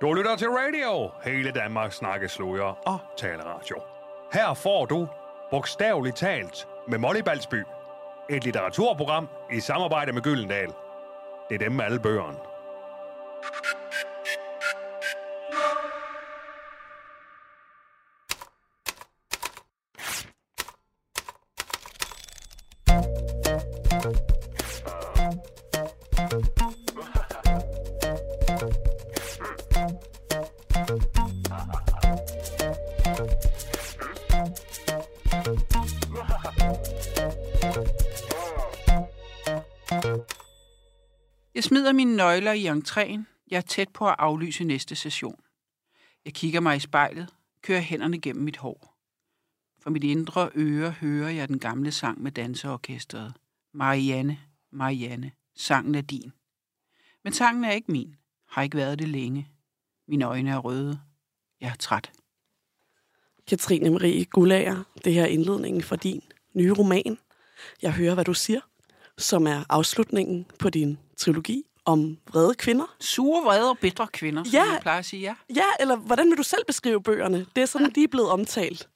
Du lytter til radio, hele Danmarks snakkesløger og taleradio. Her får du, bogstaveligt talt, med Molly Balsby, et litteraturprogram i samarbejde med Gyldendal. Det er dem med alle bøgerne. Smider mine nøgler i entréen. Jeg er tæt på at aflyse næste session. Jeg kigger mig i spejlet, kører hænderne gennem mit hår. For mit indre øre hører jeg den gamle sang med danseorkestret. Marianne, Marianne, sangen er din. Men sangen er ikke min. Har ikke været det længe. Mine øjne er røde. Jeg er træt. Katrine Marie Gullager, det her er indledningen for din nye roman. Jeg hører, hvad du siger, som er afslutningen på din trilogi om vrede kvinder. Sure, vrede og bitre kvinder, som Ja. jeg plejer at sige ja. Ja, eller hvordan vil du selv beskrive bøgerne? Det er sådan, de er blevet omtalt.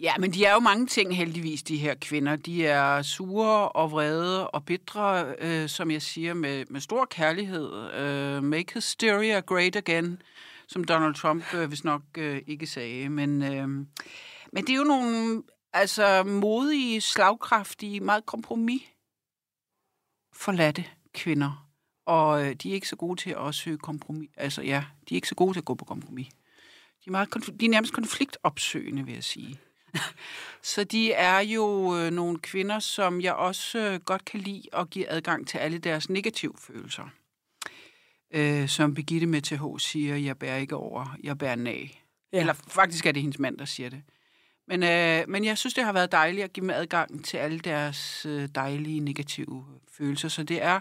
Ja, men de er jo mange ting heldigvis, de her kvinder. De er sure og vrede og bitre, øh, som jeg siger, med, med stor kærlighed. Øh, make hysteria great again, som Donald Trump øh, hvis nok øh, ikke sagde. Men, øh, men det er jo nogle altså, modige, slagkraftige, meget kompromis forladte kvinder. Og øh, de er ikke så gode til at søge kompromis. Altså ja, de er ikke så gode til at gå på kompromis. De er, meget konf- de er nærmest konfliktopsøgende, vil jeg sige. Så de er jo øh, nogle kvinder, som jeg også øh, godt kan lide at give adgang til alle deres negative følelser. Øh, som Birgitte med TH siger, jeg bærer ikke over, jeg bærer nag. Ja. Eller faktisk er det hendes mand, der siger det. Men, øh, men jeg synes, det har været dejligt at give dem adgang til alle deres øh, dejlige negative følelser. Så det er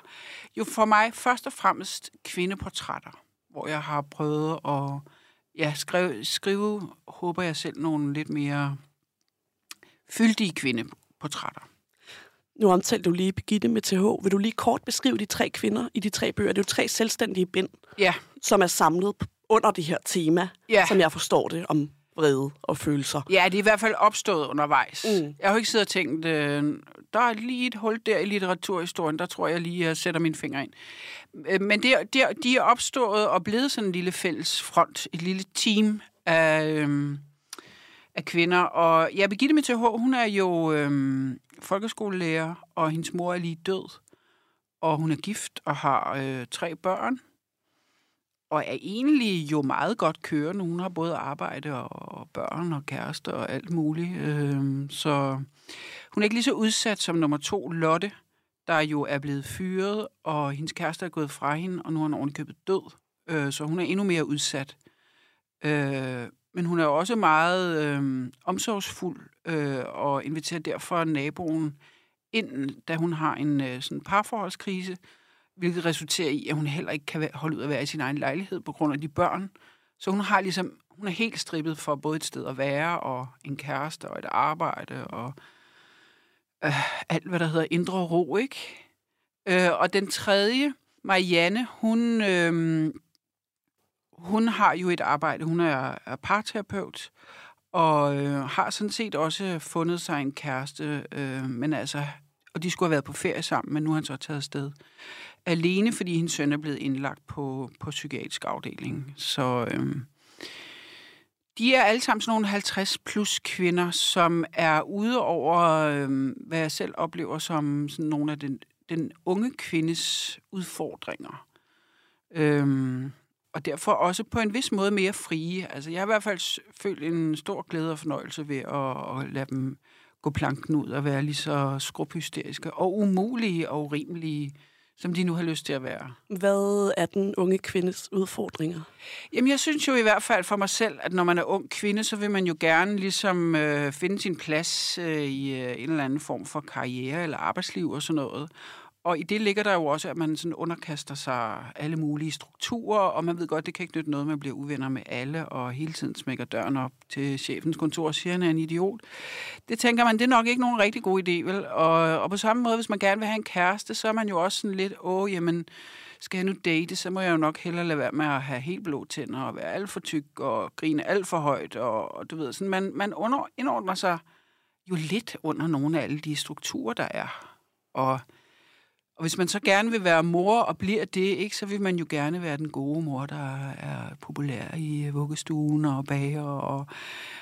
jo for mig først og fremmest kvindeportrætter, hvor jeg har prøvet at ja, skrive, skrive, håber jeg selv, nogle lidt mere fyldige kvindeportrætter. Nu omtalte du lige Birgitte med TH. Vil du lige kort beskrive de tre kvinder i de tre bøger? Det er jo tre selvstændige bind, Ja, som er samlet under det her tema, Ja. som jeg forstår det, om vrede og følelser. ja, det er i hvert fald opstået undervejs. Mm. Jeg har jo ikke siddet og tænkt, øh, der er lige et hul der i litteraturhistorien, der tror jeg lige, jeg sætter min finger ind. Øh, Men det, det, de er opstået og blevet sådan en lille fælles front, et lille team af, øh, af kvinder. Og ja, Birgitte med TH, hun er jo øh, folkeskolelærer, og hendes mor er lige død. Og hun er gift og har øh, tre børn. Og er egentlig jo meget godt kørende. Hun har både arbejde og børn og kæreste og alt muligt. Øh, så hun er ikke lige så udsat som nummer to, Lotte, der jo er blevet fyret, og hendes kæreste er gået fra hende, og nu er han ovenikøbet død. Øh, så hun er endnu mere udsat. Øh, men hun er også meget øh, omsorgsfuld, øh, og inviterer derfor naboen ind, da hun har en øh, sådan parforholdskrise, hvilket resulterer i, at hun heller ikke kan holde ud at være i sin egen lejlighed på grund af de børn. Så hun har ligesom, hun er helt strippet for både et sted at være, og en kæreste, og et arbejde, og øh, alt, hvad der hedder indre ro, ikke? Øh, og den tredje, Marianne, hun, øh, hun har jo et arbejde. Hun er, er parterapeut, og øh, har sådan set også fundet sig en kæreste, øh, men altså, og de skulle have været på ferie sammen, men nu har han så taget afsted. Alene, fordi hendes søn er blevet indlagt på, på psykiatrisk afdeling. Så øhm, de er alle sammen sådan nogle 50 plus kvinder, som er ude over, øhm, hvad jeg selv oplever som sådan nogle af den, den unge kvindes udfordringer. Øhm, og derfor også på en vis måde mere frie. Altså, jeg har i hvert fald følt en stor glæde og fornøjelse ved at, at lade dem gå planken ud og være lige så skrubhysteriske og umulige og urimelige, som de nu har lyst til at være. Hvad er den unge kvindes udfordringer? Jamen, jeg synes jo i hvert fald for mig selv, at når man er ung kvinde, så vil man jo gerne ligesom øh, finde sin plads øh, i øh, en eller anden form for karriere eller arbejdsliv og sådan noget. Og i det ligger der jo også, at man sådan underkaster sig alle mulige strukturer, og man ved godt, det kan ikke nytte noget, man bliver uvenner med alle, og hele tiden smækker døren op til chefens kontor og siger, at han er en idiot. Det tænker man, det er nok ikke nogen rigtig god idé, vel? Og, og på samme måde, hvis man gerne vil have en kæreste, så er man jo også sådan lidt, åh, jamen, skal jeg nu date, så må jeg jo nok hellere lade være med at have helt blå tænder og være alt for tyk og grine alt for højt. Og, og du ved, sådan, man, man under, indordner sig jo lidt under nogle af alle de strukturer, der er. Og, og hvis man så gerne vil være mor og bliver det, ikke, så vil man jo gerne være den gode mor, der er populær i øh, vuggestuen og bager og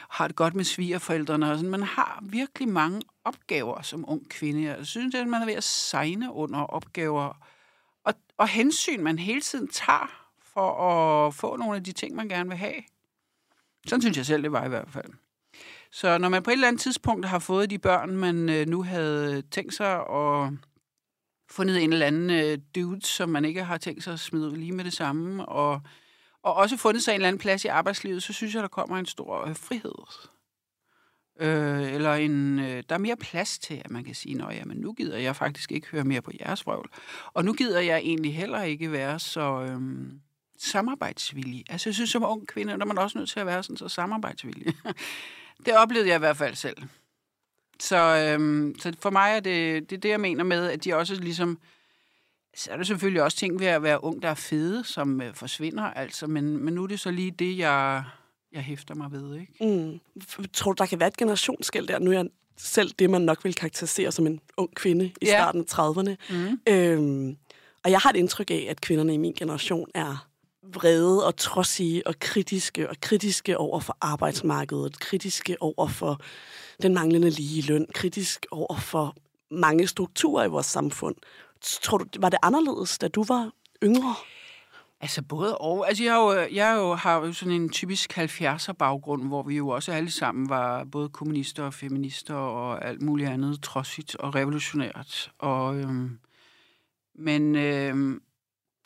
har det godt med svigerforældrene. Og sådan. Man har virkelig mange opgaver som ung kvinde. Jeg synes, at man er ved at sejne under opgaver og, og hensyn, man hele tiden tager for at få nogle af de ting, man gerne vil have. Sådan synes jeg selv, det var i hvert fald. Så når man på et eller andet tidspunkt har fået de børn, man øh, nu havde tænkt sig at fundet en eller anden øh, dude, som man ikke har tænkt sig at smide ud lige med det samme, og, og også fundet sig en eller anden plads i arbejdslivet, så synes jeg, der kommer en stor øh, frihed. Øh, eller en, øh, der er mere plads til, at man kan sige, nå jamen, nu gider jeg faktisk ikke høre mere på jeres vrøvl. Og nu gider jeg egentlig heller ikke være så øh, samarbejdsvillig. Altså jeg synes, som ung kvinde, der er man også nødt til at være sådan så samarbejdsvillig. det oplevede jeg i hvert fald selv. Så, øhm, så for mig er det, det er det, jeg mener med, at de også ligesom... Så er der selvfølgelig også ting ved at være ung, der er fede, som øh, forsvinder, altså, men, men nu er det så lige det, jeg, jeg hæfter mig ved, ikke? Mm. Tror du, der kan være et generationsskæld der? Nu er jeg selv det, man nok vil karakterisere som en ung kvinde i Ja. starten af 30'erne. Mm. Øhm, og jeg har et indtryk af, at kvinderne i min generation er vrede og trodsige og kritiske, og kritiske over for arbejdsmarkedet, kritiske over for den manglende lige løn, kritisk over for mange strukturer i vores samfund. Tror du, var det anderledes, da du var yngre? Altså både og. Altså jeg, har jo, jeg jo, har jo sådan en typisk 70'er baggrund, hvor vi jo også alle sammen var både kommunister og feminister og alt muligt andet trodsigt og revolutionært. Og, øhm, men øhm,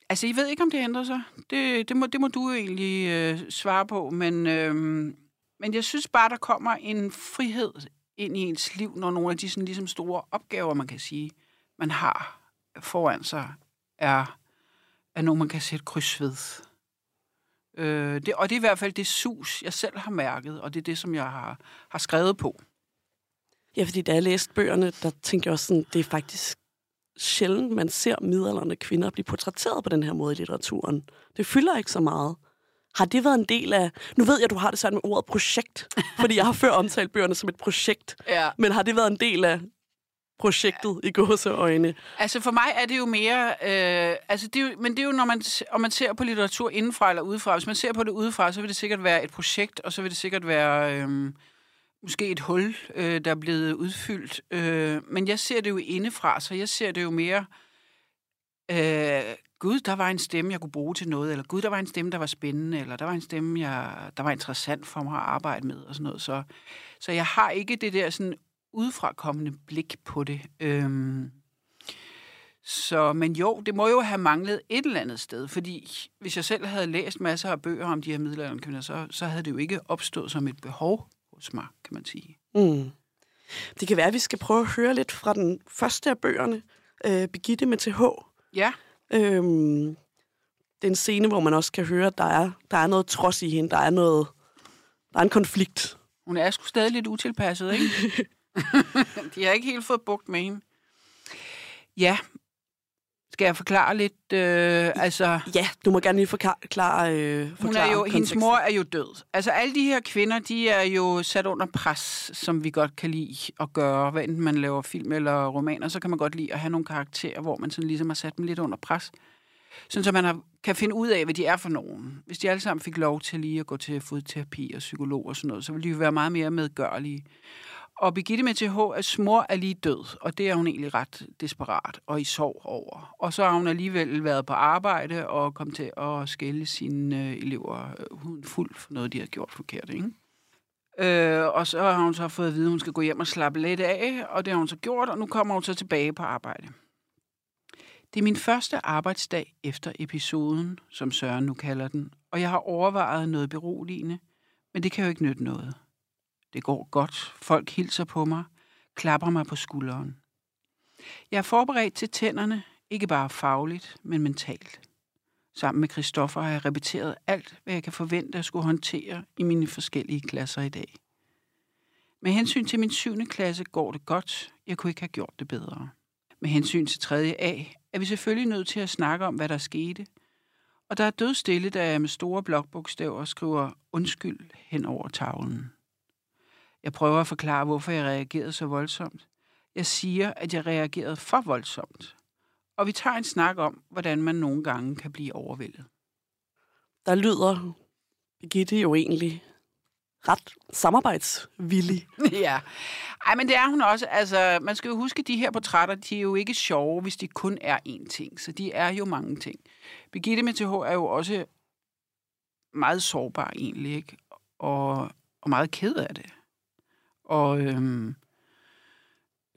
altså jeg ved ikke, om det ændrer sig. Det, det, må, det må du jo egentlig øh, svare på. Men, øhm, men jeg synes bare, der kommer en frihed ind i ens liv, når nogle af de sådan, ligesom store opgaver, man kan sige, man har foran sig, er er nogen, man kan sætte kryds ved. Øh, det, og det er i hvert fald det sus, jeg selv har mærket, og det er det, som jeg har, har skrevet på. Ja, fordi da jeg læste bøgerne, der tænkte jeg også sådan, det er faktisk sjældent, man ser midalderne kvinder blive portrætteret på den her måde i litteraturen. Det fylder ikke så meget. Har det været en del af... Nu ved jeg, at du har det sådan med ordet projekt, fordi jeg har før omtalt bøgerne som et projekt. Ja. Men har det været en del af projektet i gåseøjne? Altså for mig er det jo mere... Øh, altså det er jo, men det er jo, når man, om man ser på litteratur indenfra eller udefra. Hvis man ser på det udefra, så vil det sikkert være et projekt, og så vil det sikkert være... Øh, måske et hul, øh, der er blevet udfyldt. Øh, men jeg ser det jo indefra, så jeg ser det jo mere... Øh, Gud, der var en stemme, jeg kunne bruge til noget, eller Gud, der var en stemme, der var spændende, eller der var en stemme, jeg, der var interessant for mig at arbejde med, og sådan noget. Så, så jeg har ikke det der sådan udefrakommende blik på det. Øhm, så, men jo, det må jo have manglet et eller andet sted, fordi hvis jeg selv havde læst masser af bøger om de her middelalderne kvinder, så, så havde det jo ikke opstået som et behov hos mig, kan man sige. Mm. Det kan være, at vi skal prøve at høre lidt fra den første af bøgerne, øh, Begitte med TH. Ja, Øhm, det er en scene, hvor man også kan høre, at der er, der er noget trods i hende. Der er, noget, der er en konflikt. hun er sgu stadig lidt utilpasset, ikke? de har ikke helt fået bugt med hende. Ja, skal jeg forklare lidt? Øh, altså, Ja, du må gerne lige forklare, øh, forklare Hun er jo, hendes konteksten. mor er jo død. Altså alle de her kvinder, de er jo sat under pres, som vi godt kan lide at gøre. Hvad enten man laver film eller romaner, så kan man godt lide at have nogle karakterer, hvor man sådan ligesom har sat dem lidt under pres. Sådan så man har, kan finde ud af, hvad de er for nogen. Hvis de alle sammen fik lov til lige at gå til fodterapi og psykolog og sådan noget, så ville de jo være meget mere medgørlige. Og Birgitte med TH, mor er lige død, og det er hun egentlig ret desperat og i sorg over. Og så har hun alligevel været på arbejde og kom til at skælde sine øh, elever øh, hun fuld for noget, de har gjort forkert, ikke? Øh, og så har hun så fået at vide, at hun skal gå hjem og slappe lidt af, og det har hun så gjort, og nu kommer hun så tilbage på arbejde. Det er min første arbejdsdag efter episoden, som Søren nu kalder den, og jeg har overvejet noget beroligende, men det kan jo ikke nytte noget. Det går godt. Folk hilser på mig, klapper mig på skulderen. Jeg er forberedt til tænderne, ikke bare fagligt, men mentalt. Sammen med Christoffer har jeg repeteret alt, hvad jeg kan forvente at skulle håndtere i mine forskellige klasser i dag. Med hensyn til min syvende klasse går det godt. Jeg kunne ikke have gjort det bedre. med hensyn til 3. A, er vi selvfølgelig nødt til at snakke om, hvad der skete. Og der er dødstille, da jeg med store blokbogstaver skriver undskyld hen over tavlen. Jeg prøver at forklare, hvorfor jeg reagerede så voldsomt. Jeg siger, at jeg reagerede for voldsomt. Og vi tager en snak om, hvordan man nogle gange kan blive overvældet. Der lyder Birgitte jo egentlig ret samarbejdsvillig. ja. Ej, men det er hun også. Altså, man skal jo huske, at de her portrætter, de er jo ikke sjove, hvis de kun er én ting. Så de er jo mange ting. Birgitte med TH er jo også meget sårbar egentlig, ikke? Og, og meget ked af det. Og øhm,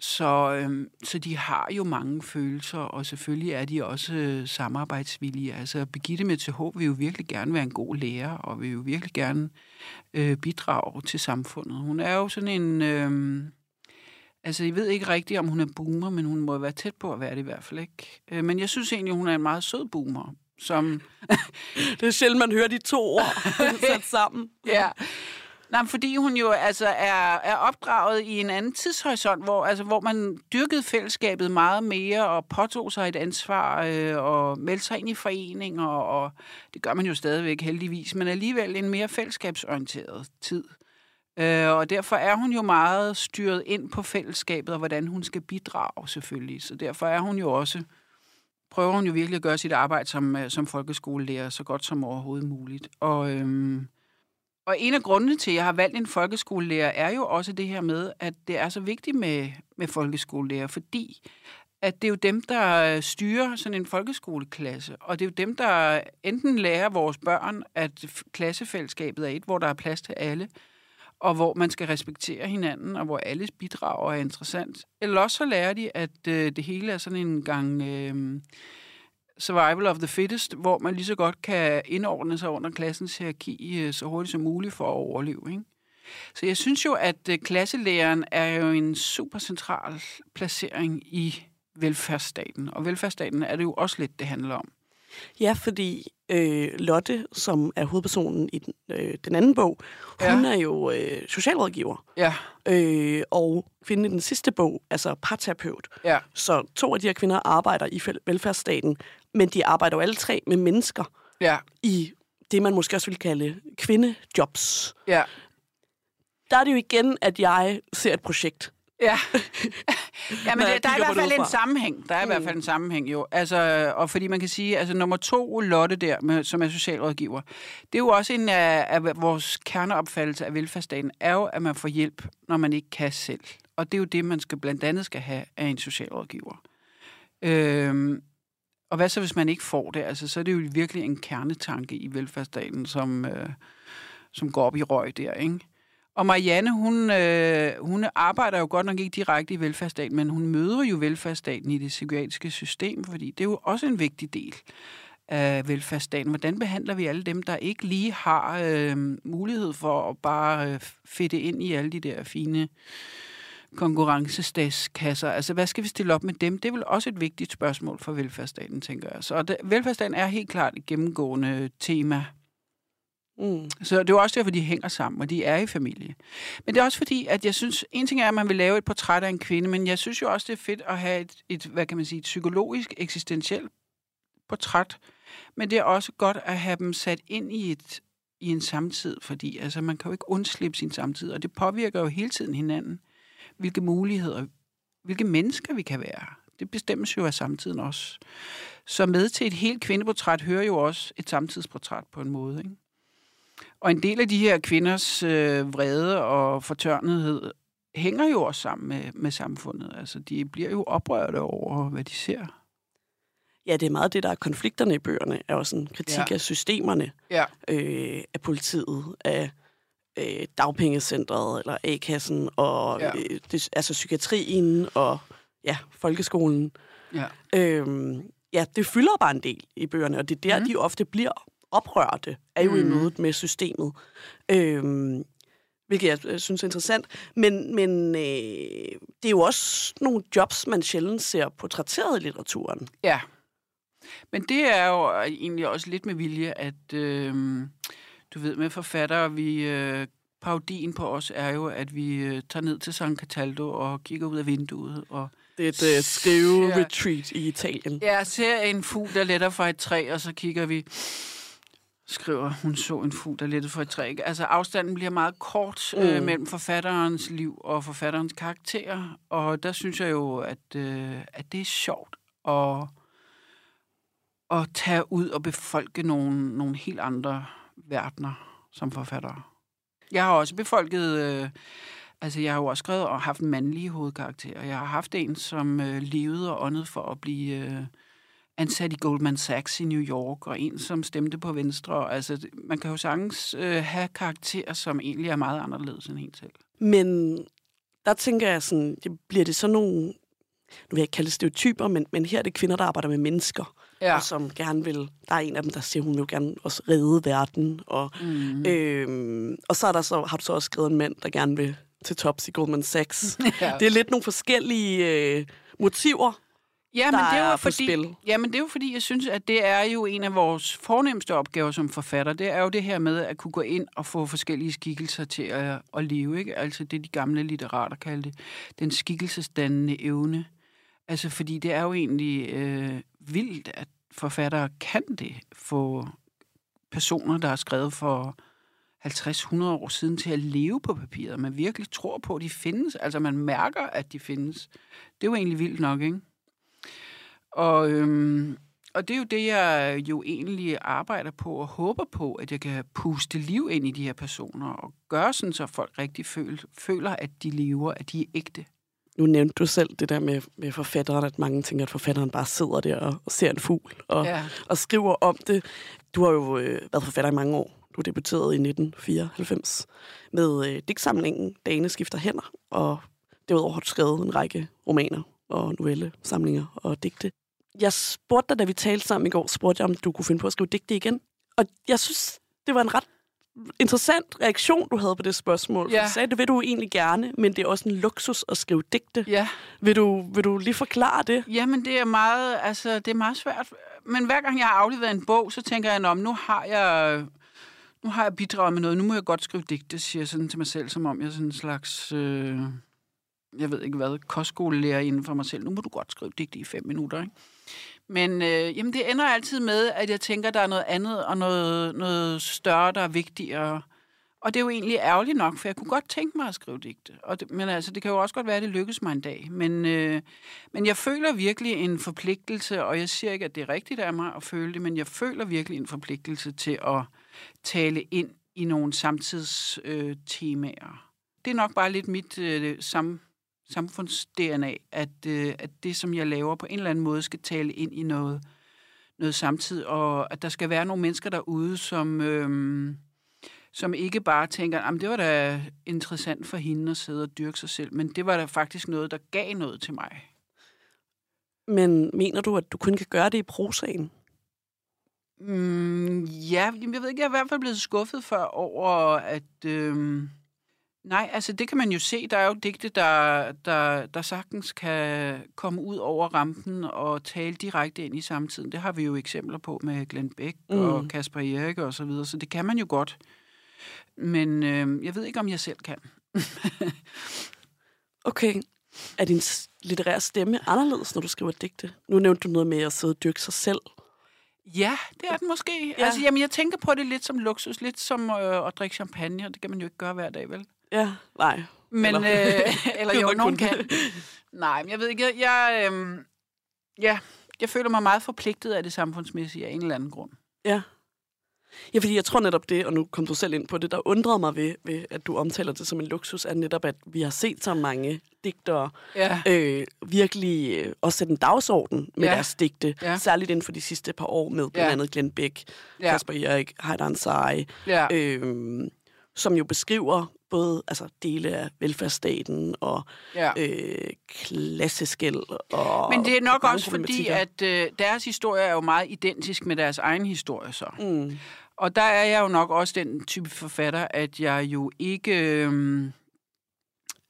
så, øhm, så de har jo mange følelser, og selvfølgelig er de også øh, samarbejdsvillige. Altså, Birgitte med TH vil jo virkelig gerne være en god lærer, og vil jo virkelig gerne øh, bidrage til samfundet. Hun er jo sådan en... Øh, altså, jeg ved ikke rigtigt, om hun er boomer, men hun må være tæt på at være det i hvert fald, ikke? Øh, men jeg synes egentlig, hun er en meget sød boomer, som... det er sjældent, man hører de to ord sat sammen. ja. Nej, fordi hun jo altså er, er opdraget i en anden tidshorisont, hvor, altså, hvor man dyrkede fællesskabet meget mere og påtog sig et ansvar øh, og meldte sig ind i foreninger, og det gør man jo stadigvæk heldigvis, men alligevel en mere fællesskabsorienteret tid. Øh, og derfor er hun jo meget styret ind på fællesskabet, og hvordan hun skal bidrage selvfølgelig. Så derfor er hun jo også, prøver hun jo virkelig at gøre sit arbejde som, øh, som folkeskolelærer så godt som overhovedet muligt. Og... Øh, og en af grundene til, at jeg har valgt en folkeskolelærer, er jo også det her med, at det er så vigtigt med, med folkeskolelærer, fordi at det er jo dem, der styrer sådan en folkeskoleklasse, og det er jo dem, der enten lærer vores børn, at klassefællesskabet er et, hvor der er plads til alle, og hvor man skal respektere hinanden, og hvor alles bidrag er interessant. Eller også så lærer de, at øh, det hele er sådan en gang... Øh, survival of the fittest, hvor man lige så godt kan indordne sig under klassens hierarki øh, så hurtigt som muligt for at overleve. Ikke? Så jeg synes jo, at øh, klasselæreren er jo en super central placering i velfærdsstaten. Og velfærdsstaten er det jo også lidt, det handler om. Ja, fordi øh, Lotte, som er hovedpersonen i den, øh, den anden bog, ja. hun er jo øh, socialrådgiver. Ja. Øh, og kvinden i den sidste bog, altså parterapeut. Ja. Så to af de her kvinder arbejder i velfærdsstaten, men de arbejder jo alle tre med mennesker ja. i det, man måske også vil kalde kvindejobs. Ja. Der er det jo igen, at jeg ser et projekt. Ja, ja men det, der er i hvert fald en sammenhæng. Der er mm. i hvert fald en sammenhæng jo. Altså, og fordi man kan sige, altså nummer to, Lotte der, med, som er socialrådgiver, det er jo også en af, af vores kerneopfattelse af velfærdsstaten, er jo, at man får hjælp, når man ikke kan selv. Og det er jo det, man skal blandt andet skal have af en socialrådgiver. Øhm, og hvad så, hvis man ikke får det? Altså, så er det jo virkelig en kernetanke i velfærdsstaten, som, øh, som går op i røg der, ikke? Og Marianne, hun, øh, hun arbejder jo godt nok ikke direkte i velfærdsstaten, men hun møder jo velfærdsstaten i det psykiatriske system, fordi det er jo også en vigtig del af velfærdsstaten. Hvordan behandler vi alle dem, der ikke lige har øh, mulighed for at bare øh, fedte ind i alle de der fine konkurrencestatskasser. Altså, hvad skal vi stille op med dem? Det er vel også et vigtigt spørgsmål for velfærdsstaten, tænker jeg. Så det, velfærdsstaten er helt klart et gennemgående tema. Mm. Så det er også derfor, de hænger sammen, og de er i familie. Men det er også fordi, at jeg synes, en ting er, at man vil lave et portræt af en kvinde, men jeg synes jo også, det er fedt at have et, et hvad kan man sige, et psykologisk, eksistentielt portræt. Men det er også godt at have dem sat ind i et i en samtid, fordi altså, man kan jo ikke undslippe sin samtid, og det påvirker jo hele tiden hinanden hvilke muligheder, hvilke mennesker vi kan være. Det bestemmes jo af samtiden også. Så med til et helt kvindeportræt hører jo også et samtidsportræt på en måde. Ikke? Og en del af de her kvinders øh, vrede og fortørnethed hænger jo også sammen med, med samfundet. Altså, de bliver jo oprørte over, hvad de ser. Ja, det er meget det, der er konflikterne i bøgerne, er også en kritik ja. af systemerne, ja. øh, af politiet, af øh, dagpengecentret eller A-kassen og ja. øh, det, altså psykiatrien og ja, folkeskolen. Ja. Øhm, ja, det fylder bare en del i bøgerne, og det er der, mm. de ofte bliver oprørte, er jo mm. i mødet med systemet. Øhm, hvilket jeg, jeg synes er interessant. Men, men øh, det er jo også nogle jobs, man sjældent ser portrætteret i litteraturen. Ja. Men det er jo egentlig også lidt med vilje, at øh, du ved, med forfattere, vi... Øh, parodien på os er jo, at vi øh, tager ned til San Cataldo og kigger ud af vinduet. Og, Det er et uh, skrive-retreat i Italien. Jeg ser en fugl, der letter fra et træ, og så kigger vi skriver, hun så en fugl, der lettede for et træ. Altså afstanden bliver meget kort mm. øh, mellem forfatterens liv og forfatterens karakter, og der synes jeg jo, at, øh, at det er sjovt at, at tage ud og befolke nogle, nogle helt andre verdener som forfatter. Jeg har også befolket... Øh, altså, jeg har jo også skrevet og haft en mandlige hovedkarakter. Jeg har haft en, som øh, levede og åndede for at blive... Øh, ansat i Goldman Sachs i New York, og en, som stemte på Venstre. Altså, man kan jo sagtens øh, have karakterer, som egentlig er meget anderledes end en selv. Men der tænker jeg sådan, bliver det sådan nogle, nu vil jeg ikke kalde det stereotyper, men, men her er det kvinder, der arbejder med mennesker, ja. og som gerne vil, der er en af dem, der siger, hun vil gerne også redde verden, og, mm. øhm, og så, er der så har du så også skrevet en mand, der gerne vil til tops i Goldman Sachs. ja. Det er lidt nogle forskellige øh, motiver, Ja, men det er jo fordi, spil. Ja, men det er jo fordi, jeg synes, at det er jo en af vores fornemmeste opgaver som forfatter. Det er jo det her med at kunne gå ind og få forskellige skikkelser til at, at leve. Ikke? Altså det, de gamle litterater kaldte den skikkelsesdannende evne. Altså fordi det er jo egentlig øh, vildt, at forfattere kan det. Få personer, der er skrevet for 50-100 år siden til at leve på papiret. Man virkelig tror på, at de findes. Altså man mærker, at de findes. Det er jo egentlig vildt nok, ikke? Og, øhm, og det er jo det, jeg jo egentlig arbejder på og håber på, at jeg kan puste liv ind i de her personer og gøre sådan, så folk rigtig føl, føler at de lever, at de er ægte. Nu nævnte du selv det der med, med forfatteren, at mange tænker, at forfatteren bare sidder der og, og ser en fugl og, ja. og skriver om det. Du har jo øh, været forfatter i mange år. Du debuterede i 1994 med øh, digtsamlingen Dane skifter hænder, og derudover har du skrevet en række romaner og novellesamlinger og digte. Jeg spurgte dig, da vi talte sammen i går, spurgte jeg, om du kunne finde på at skrive digte igen. Og jeg synes, det var en ret interessant reaktion, du havde på det spørgsmål. Ja. Du sagde, det vil du egentlig gerne, men det er også en luksus at skrive digte. Ja. Vil du, vil du lige forklare det? Jamen, det er meget, altså, det er meget svært. Men hver gang jeg har afleveret en bog, så tænker jeg, om nu har jeg nu har jeg bidraget med noget, nu må jeg godt skrive digte, siger jeg sådan til mig selv, som om jeg er sådan en slags... Øh jeg ved ikke hvad, kostskolelærer inden for mig selv. Nu må du godt skrive digte i fem minutter, ikke? Men øh, jamen, det ender altid med, at jeg tænker, at der er noget andet og noget, noget større, der er vigtigere. Og det er jo egentlig ærgerligt nok, for jeg kunne godt tænke mig at skrive digte. Og det, men altså, det kan jo også godt være, at det lykkes mig en dag. Men, øh, men jeg føler virkelig en forpligtelse, og jeg siger ikke, at det er rigtigt af mig at føle det, men jeg føler virkelig en forpligtelse til at tale ind i nogle samtidstemaer. Øh, det er nok bare lidt mit øh, samme samfunds-DNA, at, øh, at det, som jeg laver, på en eller anden måde skal tale ind i noget, noget samtid, og at der skal være nogle mennesker derude, som, øh, som ikke bare tænker, at det var da interessant for hende at sidde og dyrke sig selv, men det var da faktisk noget, der gav noget til mig. Men mener du, at du kun kan gøre det i prosaen? Mm, ja, jeg ved ikke, jeg er i hvert fald blevet skuffet før over, at... Øh, Nej, altså det kan man jo se. Der er jo digte, der, der, der sagtens kan komme ud over rampen og tale direkte ind i samtiden. Det har vi jo eksempler på med Glenn Beck mm. og Kasper Erik og så videre, så det kan man jo godt. Men øh, jeg ved ikke, om jeg selv kan. okay. Er din litterære stemme anderledes, når du skriver digte? Nu nævnte du noget med at sidde og dyrke sig selv. Ja, det er den måske. Ja. Altså, jamen, jeg tænker på det lidt som luksus, lidt som øh, at drikke champagne, og det kan man jo ikke gøre hver dag, vel? Ja, nej. Men, eller, øh, eller jo, nogen kan. Nej, men jeg ved ikke, jeg, jeg, øh, ja, jeg føler mig meget forpligtet af det samfundsmæssige af en eller anden grund. Ja. Ja, fordi jeg tror netop det, og nu kom du selv ind på det, der undrede mig ved, ved at du omtaler det som en luksus, er netop, at vi har set så mange digtere ja. øh, virkelig øh, også sætte en dagsorden med ja. deres digte, ja. særligt inden for de sidste par år med blandt ja. andet Glenn Beck, ja. Kasper Erik, Heidan Sai, ja. øh, som jo beskriver både altså, dele af velfærdsstaten og ja. øh, klasseskæld. Og Men det er nok også fordi, at øh, deres historie er jo meget identisk med deres egen historie så. Mm. Og der er jeg jo nok også den type forfatter, at jeg jo ikke... Øh,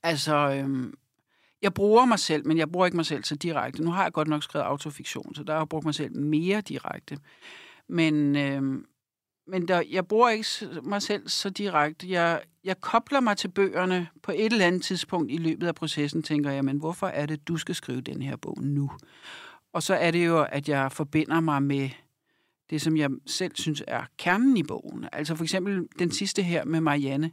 altså... Øh, jeg bruger mig selv, men jeg bruger ikke mig selv så direkte. Nu har jeg godt nok skrevet autofiktion, så der har jeg brugt mig selv mere direkte. Men, øh, men der, jeg bruger ikke mig selv så direkte. Jeg, jeg kobler mig til bøgerne på et eller andet tidspunkt i løbet af processen, tænker jeg, men hvorfor er det, du skal skrive den her bog nu? Og så er det jo, at jeg forbinder mig med det, som jeg selv synes er kernen i bogen. Altså for eksempel den sidste her med Marianne.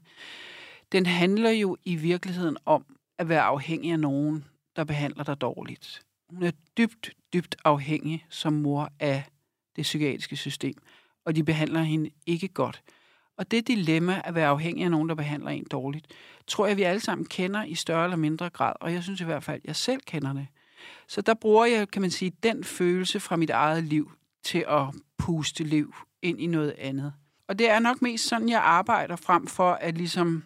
Den handler jo i virkeligheden om at være afhængig af nogen, der behandler dig dårligt. Hun er dybt, dybt afhængig som mor af det psykiatriske system, og de behandler hende ikke godt. Og det dilemma at være afhængig af nogen, der behandler en dårligt, tror jeg, vi alle sammen kender i større eller mindre grad, og jeg synes i hvert fald, at jeg selv kender det. Så der bruger jeg, kan man sige, den følelse fra mit eget liv til at puste liv ind i noget andet. Og det er nok mest sådan, jeg arbejder frem for at ligesom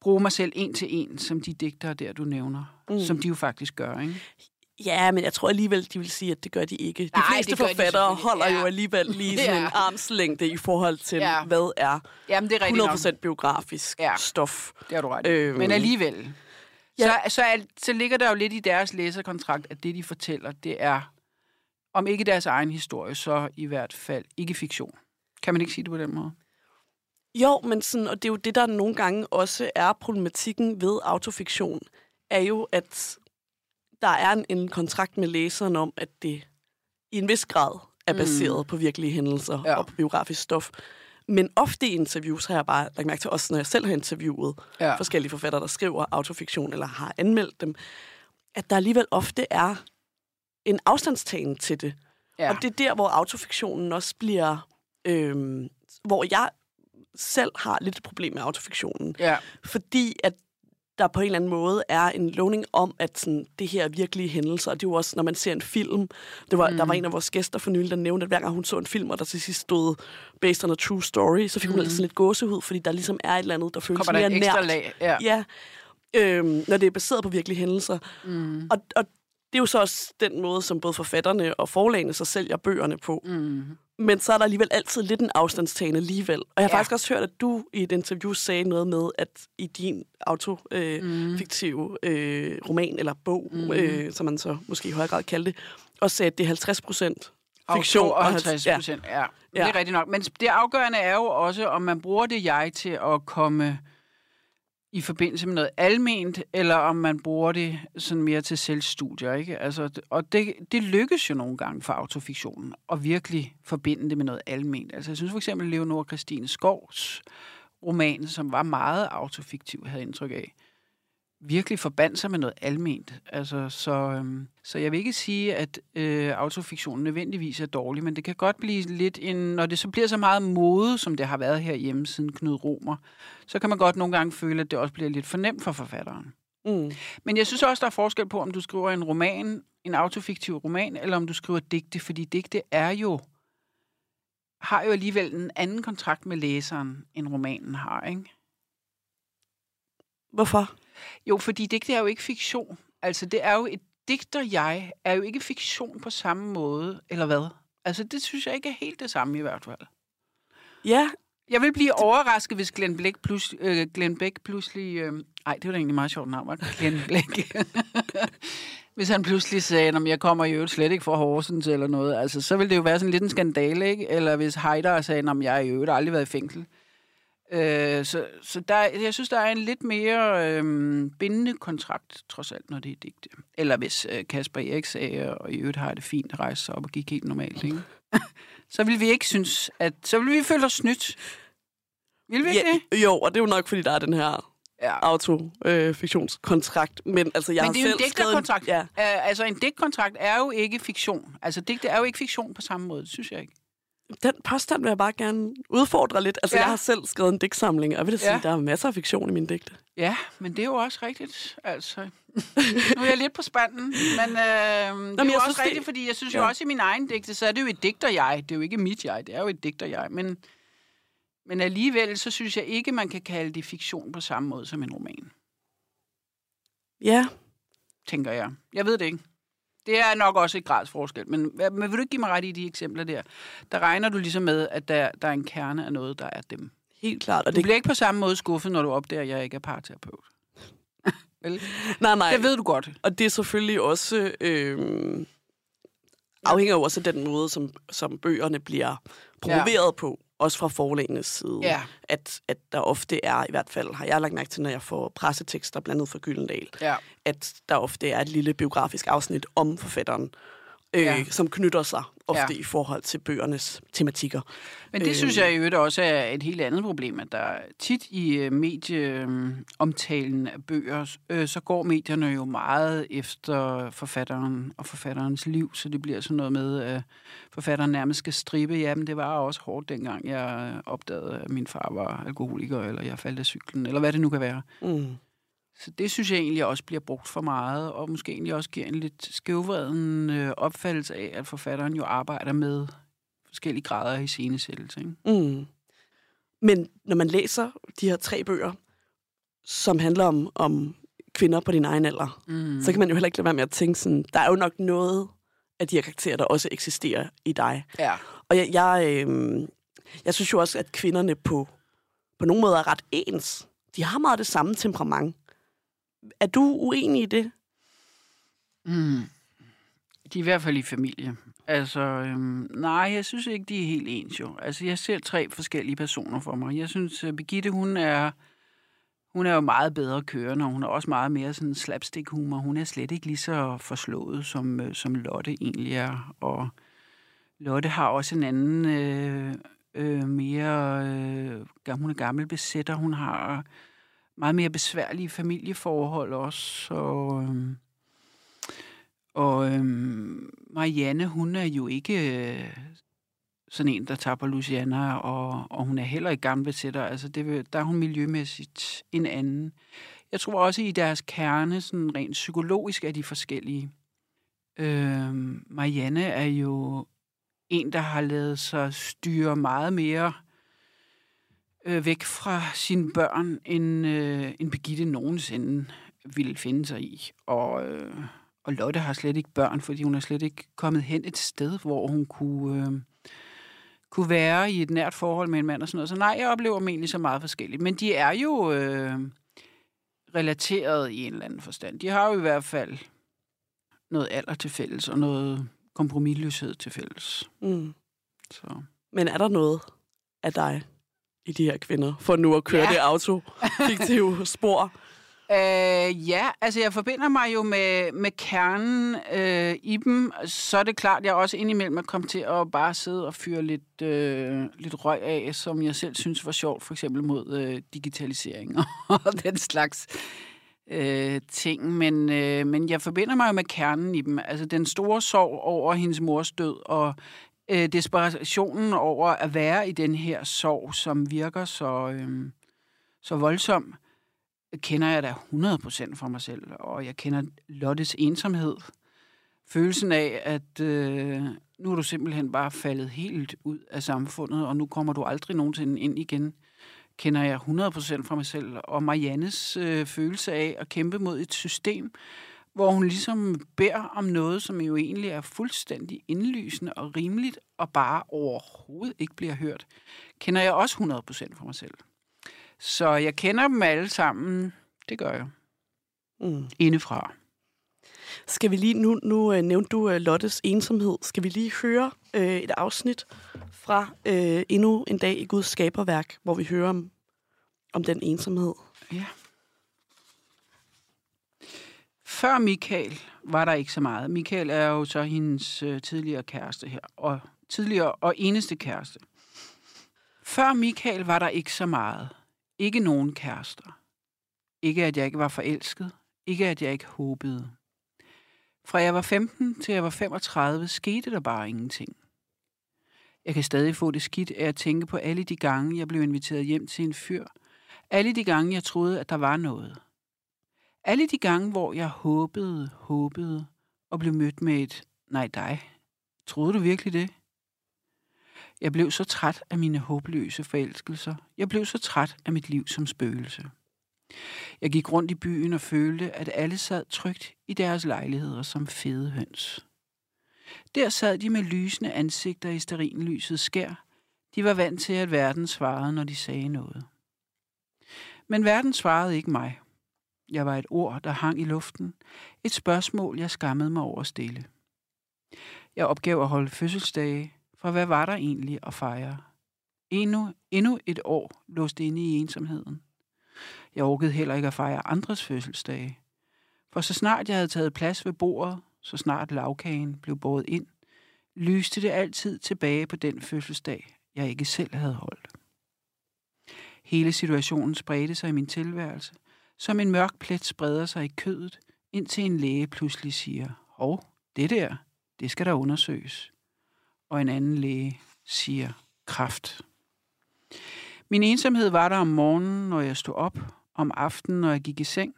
bruge mig selv en til en, som de digtere der, du nævner. Mm. Som de jo faktisk gør, ikke? Ja, men jeg tror alligevel, de vil sige, at det gør de ikke. De Nej, fleste de forfattere selvfølgelig. holder Ja. jo alligevel lige sådan en Ja. armslængde i forhold til, Ja. hvad er Jamen, det er rigtigt 100% nok. biografisk Ja. stof. Det har du ret. Øhm. Men alligevel. Ja. Så, så, er, så ligger der jo lidt i deres læserkontrakt, at det, de fortæller, det er, om ikke deres egen historie, så i hvert fald ikke fiktion. Kan man ikke sige det på den måde? Jo, men sådan, og det er jo det, der nogle gange også er problematikken ved autofiktion, er jo, at der er en, en kontrakt med læseren om, at det i en vis grad er baseret mm. på virkelige hændelser Ja. og på biografisk stof. Men ofte i interviews har jeg bare lagt mærke til, også når jeg selv har interviewet ja. forskellige forfattere, der skriver autofiktion eller har anmeldt dem, at der alligevel ofte er en afstandstagen til det. Ja. Og det er der, hvor autofiktionen også bliver... Øhm, hvor jeg selv har lidt et problem med autofiktionen. ja. Fordi at der på en eller anden måde er en lovning om, at sådan, det her er virkelige hændelser. Og det er jo også, når man ser en film. Det var, mm. Der var en af vores gæster for nylig, der nævnte, at hver gang hun så en film, og der til sidst stod based on a true story, så fik hun mm. altså sådan lidt gåsehud, fordi der ligesom er et eller andet, der føles Kommer der mere nært. lag? Ja. Ja, øhm, når det er baseret på virkelige hændelser. Mm. Og, og det er jo så også den måde, som både forfatterne og forlagene så sælger bøgerne på. Mm. Men så er der alligevel altid lidt en afstandstagende alligevel. Og jeg har Ja. faktisk også hørt, at du i et interview sagde noget med, at i din autofiktive øh, øh, roman eller bog, mm. øh, som man så måske i højere grad kalder det, også sagde, at det er 50 procent fiktion. og halv- 50 ja. procent, ja. ja. Det er rigtigt nok. Men det afgørende er jo også, om man bruger det jeg til at komme i forbindelse med noget alment, eller om man bruger det sådan mere til selvstudier. Ikke? Altså, og det, det lykkes jo nogle gange for autofiktionen at virkelig forbinde det med noget alment. Altså, jeg synes for eksempel, Leonora Christine Skovs roman, som var meget autofiktiv, havde indtryk af, virkelig forbandt sig med noget alment. Altså, så, øhm, så jeg vil ikke sige, at øh, autofiktionen nødvendigvis er dårlig, men det kan godt blive lidt en... Når det så bliver så meget mode, som det har været herhjemme siden Knud Romer, så kan man godt nogle gange føle, at det også bliver lidt for nemt for forfatteren. Mm. Men jeg synes også, der er forskel på, om du skriver en roman, en autofiktiv roman, eller om du skriver digte, fordi digte er jo har jo alligevel en anden kontrakt med læseren, end romanen har, ikke? Hvorfor? Jo, fordi digte er jo ikke fiktion. Altså, det er jo et digter-jeg, er jo ikke fiktion på samme måde, eller hvad? Altså, det synes jeg ikke er helt det samme i hvert fald. Ja, Jeg vil blive overrasket, hvis Glenn Beck pludselig... Øh, Glenn Beck pludselig øh, ej, det var da egentlig meget sjovt navn, var Glenn Beck. hvis han pludselig sagde, at jeg kommer jo slet ikke fra Horsens eller noget, altså, så ville det jo være sådan lidt en skandale, ikke? Eller hvis Heider sagde, at jeg har jo aldrig været i fængsel. Øh, så så der, jeg synes, der er en lidt mere øh, bindende kontrakt, trods alt, når det er digte. Eller hvis øh, Kasper Erik sagde, og i øvrigt har det fint, rejse sig op og gik helt normalt, ikke? så vil vi ikke synes, at... Så vil vi føle os snydt. Vil vi ikke det? ja, jo, og det er jo nok, fordi der er den her Ja. autofiktionskontrakt. Men altså, jeg Men det er jo en digterkontrakt. skrevet... Ja, Uh, altså, en digtkontrakt er jo ikke fiktion. Altså, digte er jo ikke fiktion på samme måde, det synes jeg ikke. Den påstand vil jeg bare gerne udfordre lidt. Altså, Ja. jeg har selv skrevet en digtsamling, og vil da sige, Ja. der er masser af fiktion i mine digte. Ja, men det er jo også rigtigt, altså. nu er jeg lidt på spanden, men øh, det er jo jeg også synes, det- rigtigt, fordi jeg synes jo Ja. også i min egen digte, så er det jo et digter-jeg. Det er jo ikke mit jeg, det er jo et digter-jeg. Men, men alligevel, så synes jeg ikke, man kan kalde det fiktion på samme måde som en roman, Ja, tænker jeg. Jeg ved det ikke. Det er nok også et gradsforskel, men, men vil du ikke give mig ret i de eksempler der? Der regner du ligesom med, at der, der er en kerne af noget, der er dem. helt klart. Og Du det, bliver ikke på samme måde skuffet, når du opdager, at jeg ikke er parterapeut. Vel? nej, nej. Det ved du godt. Og det er selvfølgelig også... Øh, afhænger jo også af den måde, som, som bøgerne bliver promoveret ja. på. Også fra forlægenes side, Ja. at, at der ofte er, i hvert fald har jeg lagt mærke til, når jeg får pressetekster blandt andet fra Gyldendal, Ja. at der ofte er et lille biografisk afsnit om forfatteren, øh, Ja. som knytter sig ofte Ja. i forhold til bøgernes tematikker. Men det Øh. synes jeg i øvrigt også er et helt andet problem, at der tit i øh, medieomtalen af bøger, øh, så går medierne jo meget efter forfatteren og forfatterens liv, så det bliver sådan noget med, at forfatteren nærmest skal stribe. Jamen, det var også hårdt dengang, jeg opdagede, at min far var alkoholiker, eller jeg faldt af cyklen, eller hvad det nu kan være. Mm. Så det synes jeg egentlig også bliver brugt for meget, og måske egentlig også giver en lidt skævvreden øh, opfattelse af, at forfatteren jo arbejder med forskellige grader af iscenesættelse. Ikke? Mm. Men når man læser de her tre bøger, som handler om, om kvinder på din egen alder, Mm. så kan man jo heller ikke lade være med at tænke sådan, der er jo nok noget af de her karakterer, der også eksisterer i dig. Ja. Og jeg, jeg, øh, jeg synes jo også, at kvinderne på, på nogle måder er ret ens. De har meget det samme temperament. Er du uenig i det? Mm. De er i hvert fald i familie. Altså, øhm, nej, jeg synes ikke, de er helt ens jo. Altså, jeg ser tre forskellige personer for mig. Jeg synes, øh, Birgitte, hun er, hun er jo meget bedre kørende, og hun er også meget mere sådan slapstick-humor. Hun er slet ikke lige så forslået, som, øh, som Lotte egentlig er. Og Lotte har også en anden, øh, øh, mere, øh, hun er gammel besætter. Hun har meget mere besværlige familieforhold også, og... Øhm, og øhm, Marianne, hun er jo ikke øh, sådan en, der tager på Luciana, og, og hun er heller ikke gammel besætter. Altså, det, der er hun miljømæssigt en anden. Jeg tror også, i deres kerne, sådan rent psykologisk, er de forskellige. Øhm, Marianne er jo en, der har lavet sig styre meget mere øh, væk fra sine børn, end, øh, end Birgitte nogensinde ville finde sig i. Og... Øh, og Lotte har slet ikke børn, fordi hun er slet ikke kommet hen et sted, hvor hun kunne, øh, kunne være i et nært forhold med en mand og sådan noget. Så nej, jeg oplever dem egentlig så meget forskelligt. Men de er jo øh, relateret i en eller anden forstand. De har jo i hvert fald noget alder til fælles, og noget kompromisløshed til fælles. Mm. Så. Men er der noget af dig i de her kvinder, for nu at køre Ja. det autofiktive spor? Øh, ja, altså jeg forbinder mig jo med, med kernen øh, i dem. Så er det klart, jeg også indimellem er kommet til at bare sidde og fyre lidt, øh, lidt røg af, som jeg selv synes var sjovt, for eksempel mod øh, digitalisering og den slags øh, ting. Men, øh, men jeg forbinder mig jo med kernen i dem. Altså den store sorg over hendes mors død, og øh, desperationen over at være i den her sorg, som virker så, øh, så voldsom kender jeg da 100% for mig selv, og jeg kender Lottes ensomhed. Følelsen af, at øh, nu er du simpelthen bare faldet helt ud af samfundet, og nu kommer du aldrig nogensinde ind igen, kender jeg 100% fra mig selv. Og Mariannes øh, følelse af at kæmpe mod et system, hvor hun ligesom beder om noget, som jo egentlig er fuldstændig indlysende og rimeligt, og bare overhovedet ikke bliver hørt, kender jeg også 100% fra mig selv. Så jeg kender dem alle sammen. Det gør jeg. Mm. Indefra. Skal vi lige, nu, nu øh, nævnte du øh, Lottes ensomhed. Skal vi lige høre øh, et afsnit fra øh, endnu en dag i Guds skaberværk, hvor vi hører om, om den ensomhed? Ja. Før Michael var der ikke så meget. Michael er jo så hendes øh, tidligere kæreste her, og tidligere og eneste kæreste. Før Michael var der ikke så meget. Ikke nogen kærester. Ikke at jeg ikke var forelsket. Ikke at jeg ikke håbede. Fra jeg var 15 til jeg var 35, skete der bare ingenting. Jeg kan stadig få det skidt af at tænke på alle de gange, jeg blev inviteret hjem til en fyr. Alle de gange, jeg troede, at der var noget. Alle de gange, hvor jeg håbede, håbede og blev mødt med et nej dig. Troede du virkelig det? Jeg blev så træt af mine håbløse forelskelser. Jeg blev så træt af mit liv som spøgelse. Jeg gik rundt i byen og følte, at alle sad trygt i deres lejligheder som fede høns. Der sad de med lysende ansigter i sterinlyset skær. De var vant til, at verden svarede, når de sagde noget. Men verden svarede ikke mig. Jeg var et ord, der hang i luften. Et spørgsmål, jeg skammede mig over at stille. Jeg opgav at holde fødselsdage, for hvad var der egentlig at fejre? Endnu, endnu et år låst inde i ensomheden. Jeg orkede heller ikke at fejre andres fødselsdage. For så snart jeg havde taget plads ved bordet, så snart lavkagen blev båret ind, lyste det altid tilbage på den fødselsdag, jeg ikke selv havde holdt. Hele situationen spredte sig i min tilværelse, som en mørk plet spreder sig i kødet, indtil en læge pludselig siger, hov, det der, det skal der undersøges. Og en anden læge siger, kraft. Min ensomhed var der om morgenen, når jeg stod op, om aftenen, når jeg gik i seng,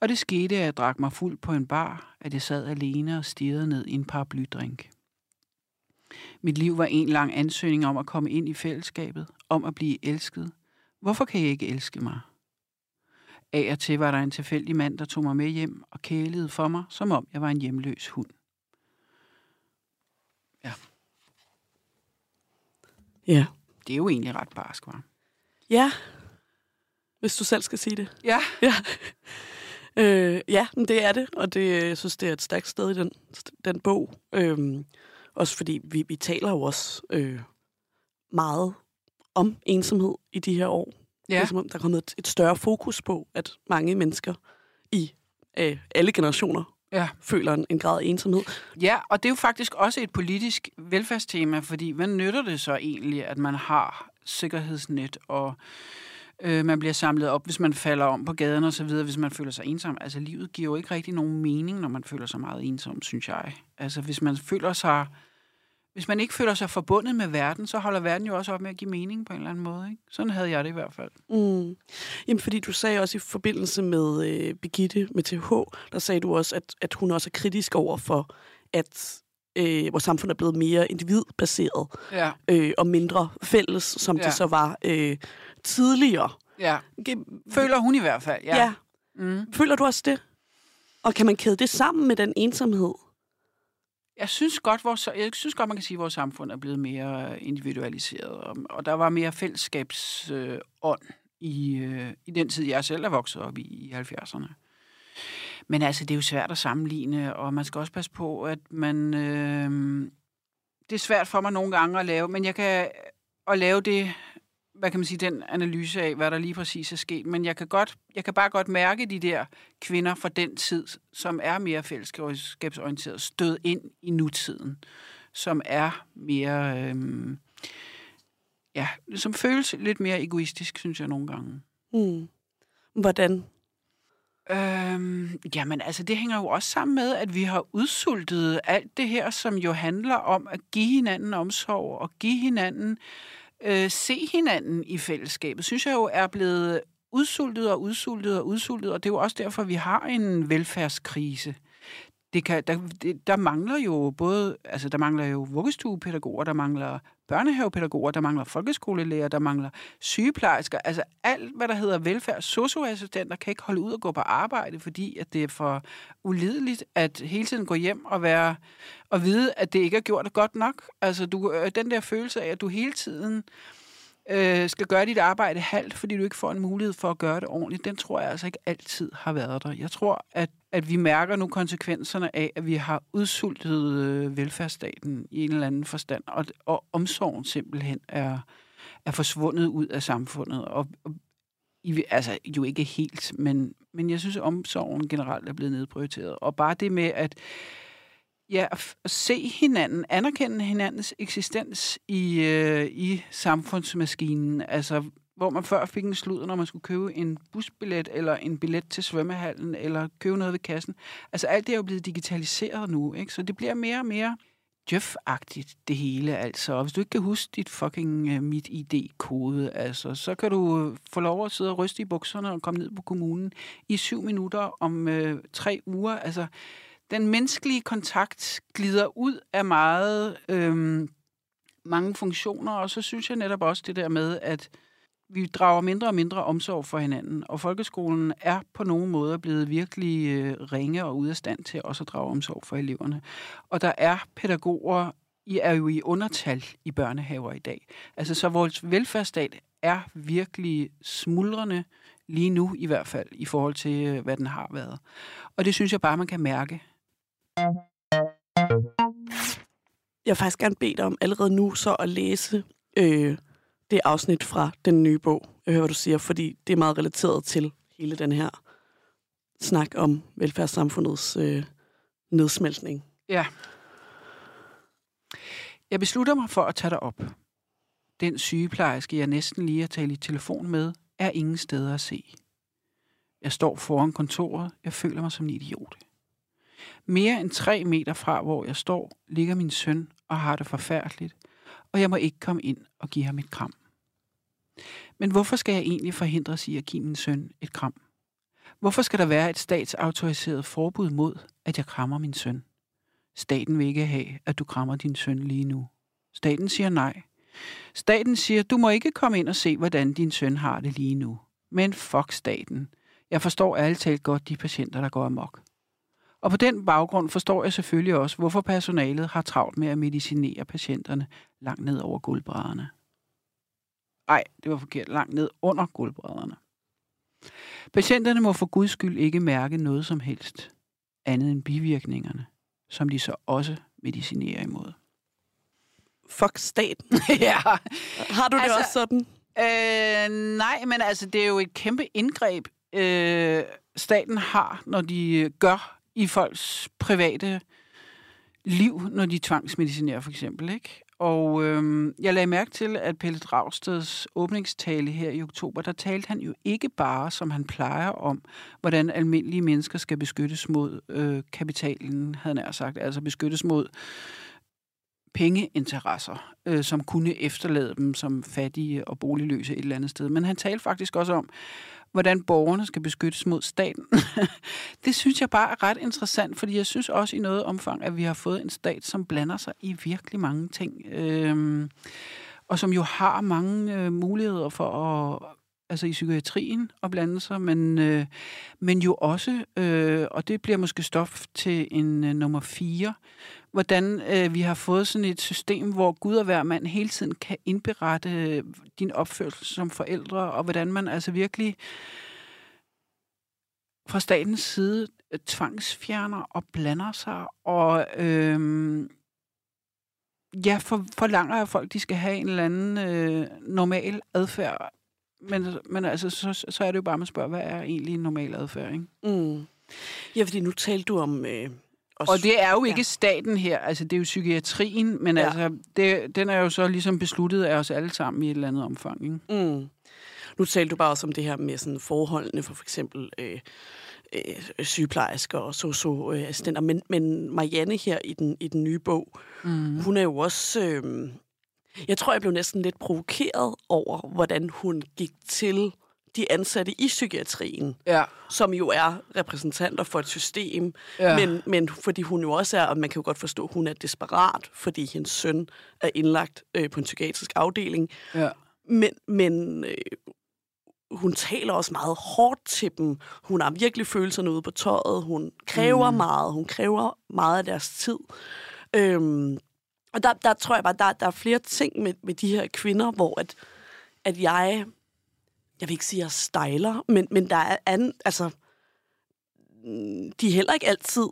og det skete, at jeg drak mig fuld på en bar, at jeg sad alene og stirrede ned i en paraplydrink. Mit liv var en lang ansøgning om at komme ind i fællesskabet, om at blive elsket. Hvorfor kan jeg ikke elske mig? Af og til var der en tilfældig mand, der tog mig med hjem og kælede for mig, som om jeg var en hjemløs hund. Ja. Ja. Det er jo egentlig ret barsk, var. Ja, hvis du selv skal sige det. Ja. Ja, øh, ja men det er det, og det, jeg synes, det er et stærkt sted i den, den bog. Øhm, også fordi vi, vi taler jo også øh, meget om ensomhed i de her år. Ja. Det er som om, der er kommet et, et større fokus på, at mange mennesker i øh, alle generationer Ja. føler en, en grad af ensomhed. Ja, og det er jo faktisk også et politisk velfærdstema, fordi hvad nytter det så egentlig, at man har sikkerhedsnet, og øh, man bliver samlet op, hvis man falder om på gaden og så videre, hvis man føler sig ensom. Altså, livet giver jo ikke rigtig nogen mening, når man føler sig meget ensom, synes jeg. Altså, hvis man føler sig... Hvis man ikke føler sig forbundet med verden, så holder verden jo også op med at give mening på en eller anden måde. Ikke? Sådan havde jeg det i hvert fald. Mm. Jamen, fordi du sagde også i forbindelse med øh, Birgitte med TH, der sagde du også, at, at hun også er kritisk over for, at øh, vores samfund er blevet mere individbaseret Ja, øh, og mindre fælles, som ja. Det så var øh, tidligere. ja. Føler hun i hvert fald, ja. ja. Mm. Føler du også det? Og kan man kæde det sammen med den ensomhed? Jeg synes godt, vores, jeg synes godt, man kan sige, at vores samfund er blevet mere øh, individualiseret, og, og der var mere fællesskabsånd øh, ånd i, øh, i den tid, jeg selv er vokset op i, i 70'erne. Men altså, det er jo svært at sammenligne, og man skal også passe på, at man... Øh, det er svært for mig nogle gange at lave, men jeg kan øh, at lave det, hvad kan man sige, den analyse af, hvad der lige præcis er sket. Men jeg kan, godt, jeg kan bare godt mærke de der kvinder fra den tid, som er mere fællesskabsorienteret, stød ind i nutiden, som er mere, øhm, ja, som føles lidt mere egoistisk, synes jeg nogle gange. Hmm. Hvordan? Øhm, jamen, altså, det hænger jo også sammen med, at vi har udsultet alt det her, som jo handler om at give hinanden omsorg og give hinanden, øh, se hinanden i fællesskabet, synes jeg jo er blevet udsultet og udsultet og udsultet, og det er jo også derfor, vi har en velfærdskrise. Det kan, der, der mangler jo både, altså der mangler jo vuggestuepædagoger, der mangler børnehavepædagoger, der mangler folkeskolelærer, der mangler sygeplejersker, altså alt, hvad der hedder velfærd, socioassistenter kan ikke holde ud og gå på arbejde, fordi at det er for ulideligt at hele tiden gå hjem og være og vide, at det ikke er gjort godt nok. Altså du, øh, den der følelse af, at du hele tiden øh, øh, skal gøre dit arbejde halvt, fordi du ikke får en mulighed for at gøre det ordentligt, den tror jeg altså ikke altid har været der. Jeg tror, at, at vi mærker nu konsekvenserne af, at vi har udsultet øh, velfærdsstaten i en eller anden forstand, og, og omsorgen simpelthen er, er forsvundet ud af samfundet. Og, og i, altså jo ikke helt, men, men jeg synes, at omsorgen generelt er blevet nedprioriteret. Og bare det med, at Ja, at at se hinanden, anerkende hinandens eksistens i, øh, i samfundsmaskinen. Altså, hvor man før fik en sludder, når man skulle købe en busbillet, eller en billet til svømmehallen, eller købe noget ved kassen. Altså, alt det er jo blevet digitaliseret nu, ikke? Så det bliver mere og mere jeff det hele, altså. Og hvis du ikke kan huske dit fucking uh, mit ID-kode, altså, så kan du øh, få lov at sidde og ryste i bukserne og komme ned på kommunen i syv minutter om øh, tre uger. Altså, den menneskelige kontakt glider ud af meget øhm, mange funktioner, og så synes jeg netop også det der med, at vi drager mindre og mindre omsorg for hinanden, og folkeskolen er på nogle måder blevet virkelig øh, ringe og ude af stand til også at drage omsorg for eleverne. Og der er pædagoger, I er jo i undertal i børnehaver i dag. Altså, så vores velfærdsstat er virkelig smuldrende, lige nu i hvert fald, i forhold til, øh, hvad den har været. Og det synes jeg bare, man kan mærke. Jeg vil faktisk gerne bede dig om allerede nu så at læse øh, det det afsnit fra den nye bog. Jeg hører, hvad du siger, fordi det er meget relateret til hele den her snak om velfærdssamfundets øh, nedsmeltning. Ja. Jeg beslutter mig for at tage dig op. Den sygeplejerske, jeg næsten lige har talt i telefon med, er ingen steder at se. Jeg står foran kontoret. Jeg føler mig som en idiot. Mere end tre meter fra, hvor jeg står, ligger min søn og har det forfærdeligt, og jeg må ikke komme ind og give ham et kram. Men hvorfor skal jeg egentlig forhindres i at give min søn et kram? Hvorfor skal der være et statsautoriseret forbud mod, at jeg krammer min søn? Staten vil ikke have, at du krammer din søn lige nu. Staten siger nej. Staten siger, du må ikke komme ind og se, hvordan din søn har det lige nu. Men fuck staten. Jeg forstår ærligt talt godt de patienter, der går amok. Og på den baggrund forstår jeg selvfølgelig også, hvorfor personalet har travlt med at medicinere patienterne langt ned over gulvbrædderne. Nej, det var forkert. Langt ned under gulvbrædderne. Patienterne må for guds skyld ikke mærke noget som helst, andet end bivirkningerne, som de så også medicinerer imod. Fuck staten. ja. Har du det Altså- også sådan? Øh, nej, men altså, det er jo et kæmpe indgreb, øh, staten har, når de øh, gør i folks private liv, når de tvangsmedicinerer for eksempel, ikke? Og øhm, jeg lagde mærke til, at Pelle Dragsteds åbningstale her i oktober, der talte han jo ikke bare, som han plejer, om, hvordan almindelige mennesker skal beskyttes mod øh, kapitalen, havde han sagt, altså beskyttes mod pengeinteresser, øh, som kunne efterlade dem som fattige og boligløse et eller andet sted. Men han talte faktisk også om, hvordan borgerne skal beskyttes mod staten. det synes jeg bare er ret interessant, fordi jeg synes også i noget omfang, at vi har fået en stat, som blander sig i virkelig mange ting, øh, og som jo har mange øh, muligheder for at altså i psykiatrien og blande sig, men, øh, men jo også, øh, og det bliver måske stof til en øh, nummer 4, hvordan øh, vi har fået sådan et system, hvor Gud og hver mand hele tiden kan indberette øh, din opførsel som forældre, og hvordan man altså virkelig fra statens side øh, tvangsfjerner og blander sig, og øh, ja, for, forlanger at folk, de skal have en eller anden øh, normal adfærd. Men, men altså, så, så er det jo bare, man spørger, hvad er egentlig en normal adfærd, ikke? Mm. Ja, fordi nu talte du om... Øh, også, Og det er jo ikke Ja. staten her, altså det er jo psykiatrien, men ja. altså, det, den er jo så ligesom besluttet af os alle sammen i et eller andet omfang, ikke? Mm. Nu talte du bare også om det her med sådan forholdene for for eksempel øh, øh, sygeplejersker og socioassistenter, men, men Marianne her i den, i den nye bog, mm. hun er jo også... Øh, jeg tror, jeg blev næsten lidt provokeret over, hvordan hun gik til de ansatte i psykiatrien, Ja. som jo er repræsentanter for et system, Ja. men, men fordi hun jo også er, og man kan jo godt forstå, hun er desperat, fordi hendes søn er indlagt øh, på en psykiatrisk afdeling, ja. men, men øh, hun taler også meget hårdt til dem. Hun har virkelig følelserne ude på tøjet. Hun kræver mm. meget. Hun kræver meget af deres tid. Øhm, og der, der tror jeg bare, der, der er flere ting med, med de her kvinder, hvor at, at jeg, jeg vil ikke sige, at jeg stejler, men, men der er anden, altså, mm, de er heller ikke altid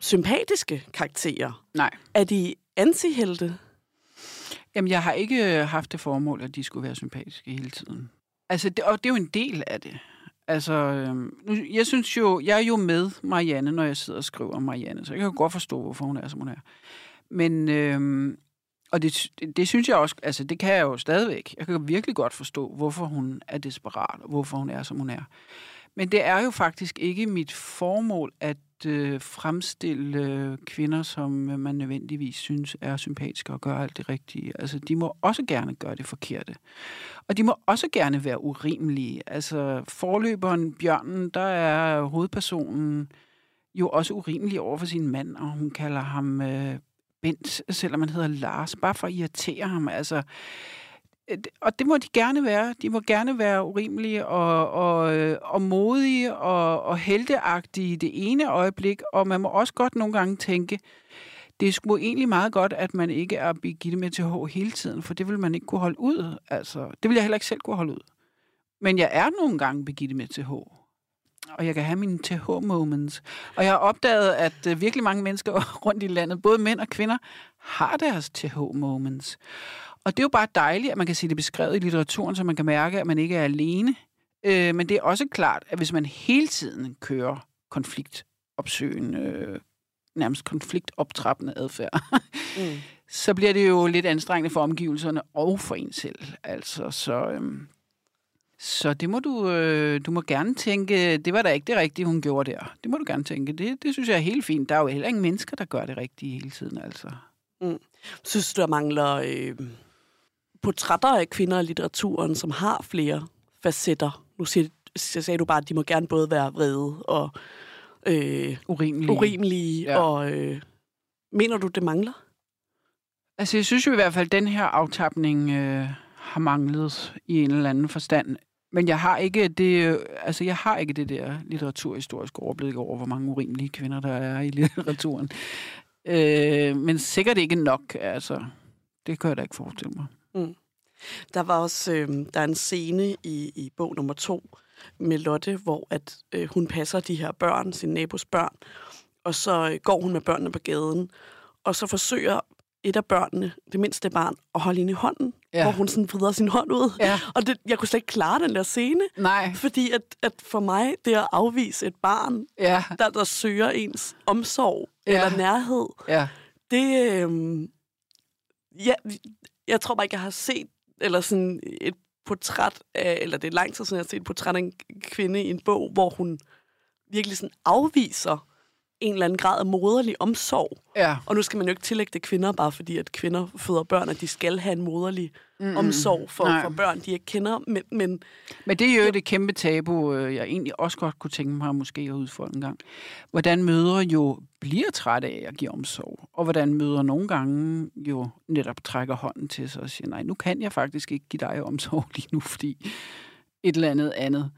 sympatiske karakterer. Nej. Er de antihelte? Jamen, jeg har ikke øh, haft det formål, at de skulle være sympatiske hele tiden. Altså, det, og det er jo en del af det. Altså, øhm, jeg synes jo, jeg er jo med Marianne, når jeg sidder og skriver om Marianne, så jeg kan jo godt forstå, hvorfor hun er, som hun er. Men, øhm, og det, det, synes jeg også, altså det kan jeg jo stadigvæk. Jeg kan virkelig godt forstå, hvorfor hun er desperat, og hvorfor hun er, som hun er. Men det er jo faktisk ikke mit formål at øh, fremstille øh, kvinder, som øh, man nødvendigvis synes er sympatiske og gør alt det rigtige. Altså, de må også gerne gøre det forkerte. Og de må også gerne være urimelige. Altså, forløberen Bjørnen, der er hovedpersonen jo også urimelig over for sin mand, og hun kalder ham øh, Bent, selvom han hedder Lars, bare for at irritere ham. Altså, øh, og det må de gerne være. De må gerne være urimelige og, og, øh, og modige og, og helteagtige i det ene øjeblik, og man må også godt nogle gange tænke, det er sgu egentlig meget godt, at man ikke er Birgitte med H hele tiden, for det vil man ikke kunne holde ud. Altså, det vil jeg heller ikke selv kunne holde ud. Men jeg er nogle gange Birgitte med H. Og jeg kan have mine TH-moments. Og jeg har opdaget, at øh, virkelig mange mennesker rundt i landet, både mænd og kvinder, har deres TH-moments. Og det er jo bare dejligt, at man kan se det beskrevet i litteraturen, så man kan mærke, at man ikke er alene. Øh, men det er også klart, at hvis man hele tiden kører konfliktopsøgende, øh, nærmest konfliktoptrappende adfærd, mm. så bliver det jo lidt anstrengende for omgivelserne og for en selv. Altså, så, øhm, så det må du, øh, du må gerne tænke, det var da ikke det rigtige, hun gjorde der. Det må du gerne tænke. Det, det synes jeg er helt fint. Der er jo heller ingen mennesker, der gør det rigtige hele tiden, altså. Mm. Synes du, der mangler øh, portrætter af kvinder i litteraturen, som har flere facetter? Nu siger, sagde du bare, at de må gerne både være vrede og øh, urimelige. urimelige ja. og øh, mener du, det mangler? Altså, jeg synes jo i hvert fald, at den her aftapning øh, har manglet i en eller anden forstand. Men jeg har ikke det, øh, altså jeg har ikke det der litteraturhistoriske overblik over, hvor mange urimelige kvinder der er i litteraturen. øh, men sikkert ikke nok, altså. Det kan jeg da ikke forestille mig. Mm. Der var også øh, der er en scene i, i bog nummer to med Lotte, hvor at øh, hun passer de her børn, sin nabos børn, og så øh, går hun med børnene på gaden, og så forsøger et af børnene, det mindste barn, at holde hende i hånden, ja. hvor hun sådan vrider sin hånd ud. Ja. Og det, jeg kunne slet ikke klare den der scene. Nej. Fordi at, at for mig, det at afvise et barn, ja. der, der søger ens omsorg ja. eller nærhed, ja. det... Øh, ja, jeg tror bare ikke, jeg har set eller sådan et portræt af, eller det er lang tid siden, jeg har set et portræt af en kvinde i en bog, hvor hun virkelig sådan afviser en eller anden grad af moderlig omsorg. Ja. Og nu skal man jo ikke tillægge det kvinder, bare fordi at kvinder føder børn, at de skal have en moderlig mm, omsorg for, for børn, de ikke kender. Men, men, men det er jo det kæmpe tabu, øh, jeg egentlig også godt kunne tænke mig måske at udfordre en gang. Hvordan mødre jo bliver trætte af at give omsorg, og hvordan mødre nogle gange jo netop trækker hånden til sig og siger, nej, nu kan jeg faktisk ikke give dig omsorg lige nu, fordi et eller andet andet.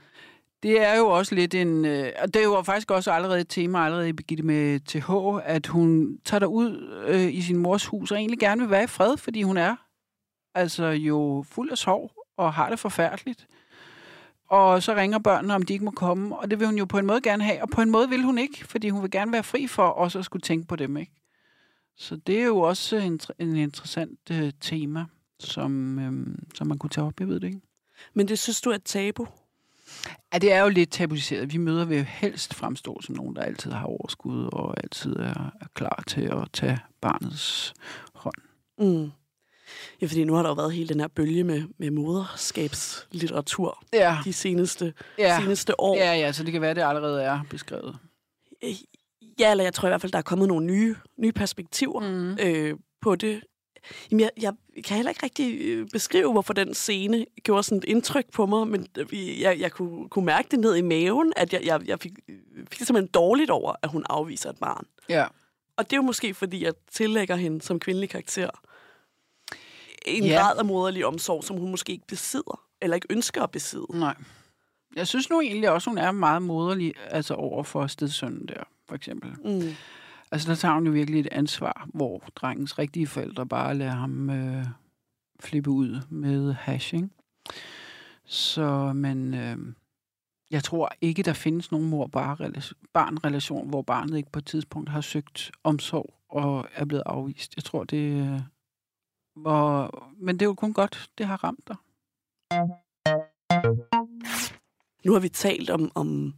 Det er jo også lidt en... Øh, og det var faktisk også allerede et tema allerede i Birgitte med TH, at hun tager ud øh, i sin mors hus og egentlig gerne vil være i fred, fordi hun er altså jo fuld af sorg og har det forfærdeligt. Og så ringer børnene, om de ikke må komme, og det vil hun jo på en måde gerne have, og på en måde vil hun ikke, fordi hun vil gerne være fri for også at skulle tænke på dem, ikke? Så det er jo også en, en interessant øh, tema, som, øh, som man kunne tage op, jeg ved det ikke. Men det synes du er et tabu? Ja, det er jo lidt tabuiseret. Vi møder vil helst fremstå som nogen, der altid har overskud og altid er, er klar til at tage barnets hånd. Mm. Ja, fordi nu har der jo været hele den her bølge med, med moderskabslitteratur ja. de seneste, ja. seneste år. Ja, ja, så det kan være, det allerede er beskrevet. Øh, ja, eller jeg tror i hvert fald, der er kommet nogle nye, nye perspektiver mm. øh, på det. Jamen, jeg, jeg kan heller ikke rigtig øh, beskrive, hvorfor den scene gjorde sådan et indtryk på mig, men øh, jeg, jeg kunne, kunne mærke det ned i maven, at jeg, jeg, jeg fik, fik simpelthen dårligt over, at hun afviser et barn. Ja. Og det er jo måske, fordi jeg tillægger hende som kvindelig karakter en ja. grad af moderlig omsorg, som hun måske ikke besidder, eller ikke ønsker at besidde. Nej. Jeg synes nu egentlig også, hun er meget moderlig altså over for stedsønnen der, for eksempel. Mm. Altså, der tager hun jo virkelig et ansvar, hvor drengens rigtige forældre bare lader ham øh, flippe ud med hashing. Så, men øh, jeg tror ikke, der findes nogen mor-barn-relation, hvor barnet ikke på et tidspunkt har søgt omsorg og er blevet afvist. Jeg tror, det... Øh, var... men det er jo kun godt, det har ramt dig. Nu har vi talt om, om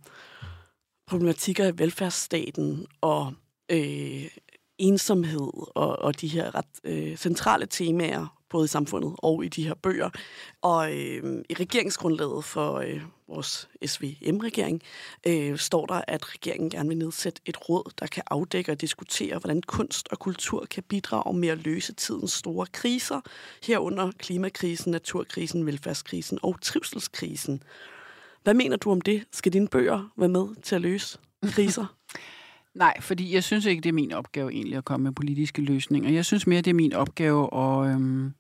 problematikker i velfærdsstaten og øh, ensomhed og, og de her ret øh, centrale temaer, både i samfundet og i de her bøger. Og øh, i regeringsgrundlaget for øh, vores SVM-regering øh, står der, at regeringen gerne vil nedsætte et råd, der kan afdække og diskutere, hvordan kunst og kultur kan bidrage med at løse tidens store kriser, herunder klimakrisen, naturkrisen, velfærdskrisen og trivselskrisen. Hvad mener du om det? Skal dine bøger være med til at løse kriser? Nej, fordi jeg synes ikke, det er min opgave egentlig at komme med politiske løsninger. Jeg synes mere, det er min opgave at øhm,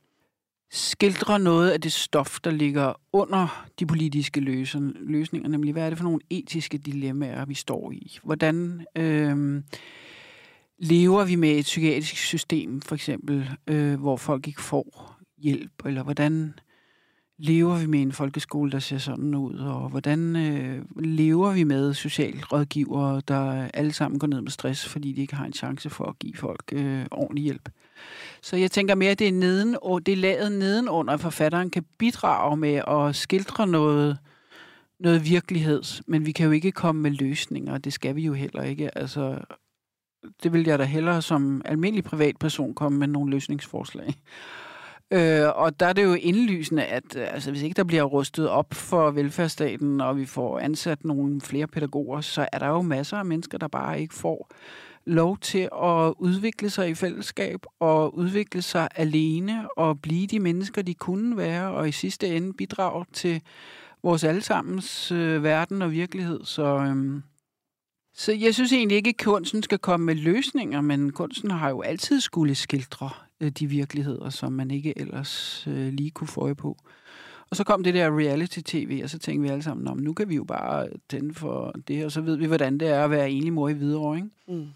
skildre noget af det stof, der ligger under de politiske løsninger. Nemlig, hvad er det for nogle etiske dilemmaer, vi står i? Hvordan øhm, lever vi med et psykiatrisk system, for eksempel, øh, hvor folk ikke får hjælp? Eller hvordan lever vi med en folkeskole, der ser sådan ud, og hvordan øh, lever vi med socialrådgivere, der alle sammen går ned med stress, fordi de ikke har en chance for at give folk øh, ordentlig hjælp. Så jeg tænker mere, at det er, neden, og det er lavet nedenunder, at forfatteren kan bidrage med at skildre noget, noget virkelighed, men vi kan jo ikke komme med løsninger, det skal vi jo heller ikke. Altså, det vil jeg da hellere som almindelig privatperson komme med nogle løsningsforslag. Øh, og der er det jo indlysende, at øh, altså, hvis ikke der bliver rustet op for velfærdsstaten, og vi får ansat nogle flere pædagoger, så er der jo masser af mennesker, der bare ikke får lov til at udvikle sig i fællesskab og udvikle sig alene og blive de mennesker, de kunne være, og i sidste ende bidrage til vores allesammens øh, verden og virkelighed. Så, øhm, så jeg synes egentlig ikke, at kunsten skal komme med løsninger, men kunsten har jo altid skulle skildre øh, de virkeligheder, som man ikke ellers øh, lige kunne få øje på. Og så kom det der reality-tv, og så tænkte vi alle sammen, om nu kan vi jo bare tænde for det, og så ved vi, hvordan det er at være enlig mor i Hvidovre, ikke? Mm.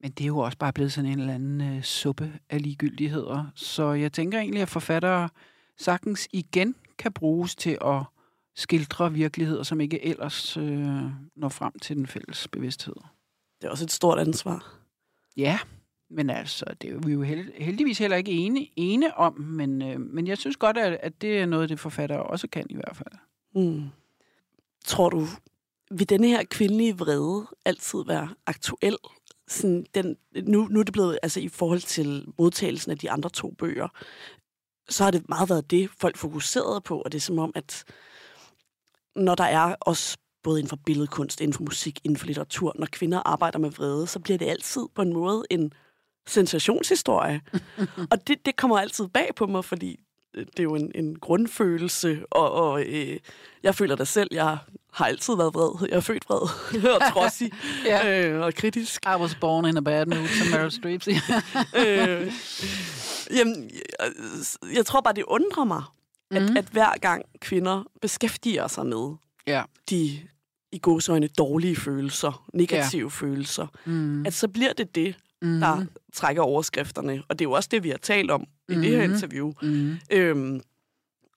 Men det er jo også bare blevet sådan en eller anden øh, suppe af ligegyldigheder. Så jeg tænker egentlig, at forfattere sagtens igen kan bruges til at skildre virkeligheder, som ikke ellers øh, når frem til den fælles bevidsthed. Det er også et stort ansvar. Ja, men altså, det er vi jo heldigvis heller ikke ene, ene om, men, øh, men jeg synes godt, at, at det er noget, det forfatter også kan i hvert fald. Mm. Tror du, vil denne her kvindelige vrede altid være aktuel? Sådan den, nu, nu er det blevet, altså i forhold til modtagelsen af de andre to bøger, så har det meget været det, folk fokuserede på, og det er som om, at når der er også både inden for billedkunst, inden for musik, inden for litteratur, når kvinder arbejder med vrede, så bliver det altid på en måde en sensationshistorie. og det, det kommer altid bag på mig, fordi øh, det er jo en, en grundfølelse, og, og øh, jeg føler da selv, jeg har altid været vred. Jeg er født vred og trodsig ja. øh, og kritisk. I was born in a bad mood, som Meryl Streep siger. øh, jamen, jeg, jeg tror bare, det undrer mig, at, mm. at hver gang kvinder beskæftiger sig med ja. de i godsøjne dårlige følelser, negative ja. følelser, mm. at så bliver det det, mm. der trækker overskrifterne. Og det er jo også det, vi har talt om i mm. det her mm. interview. Mm. Øhm,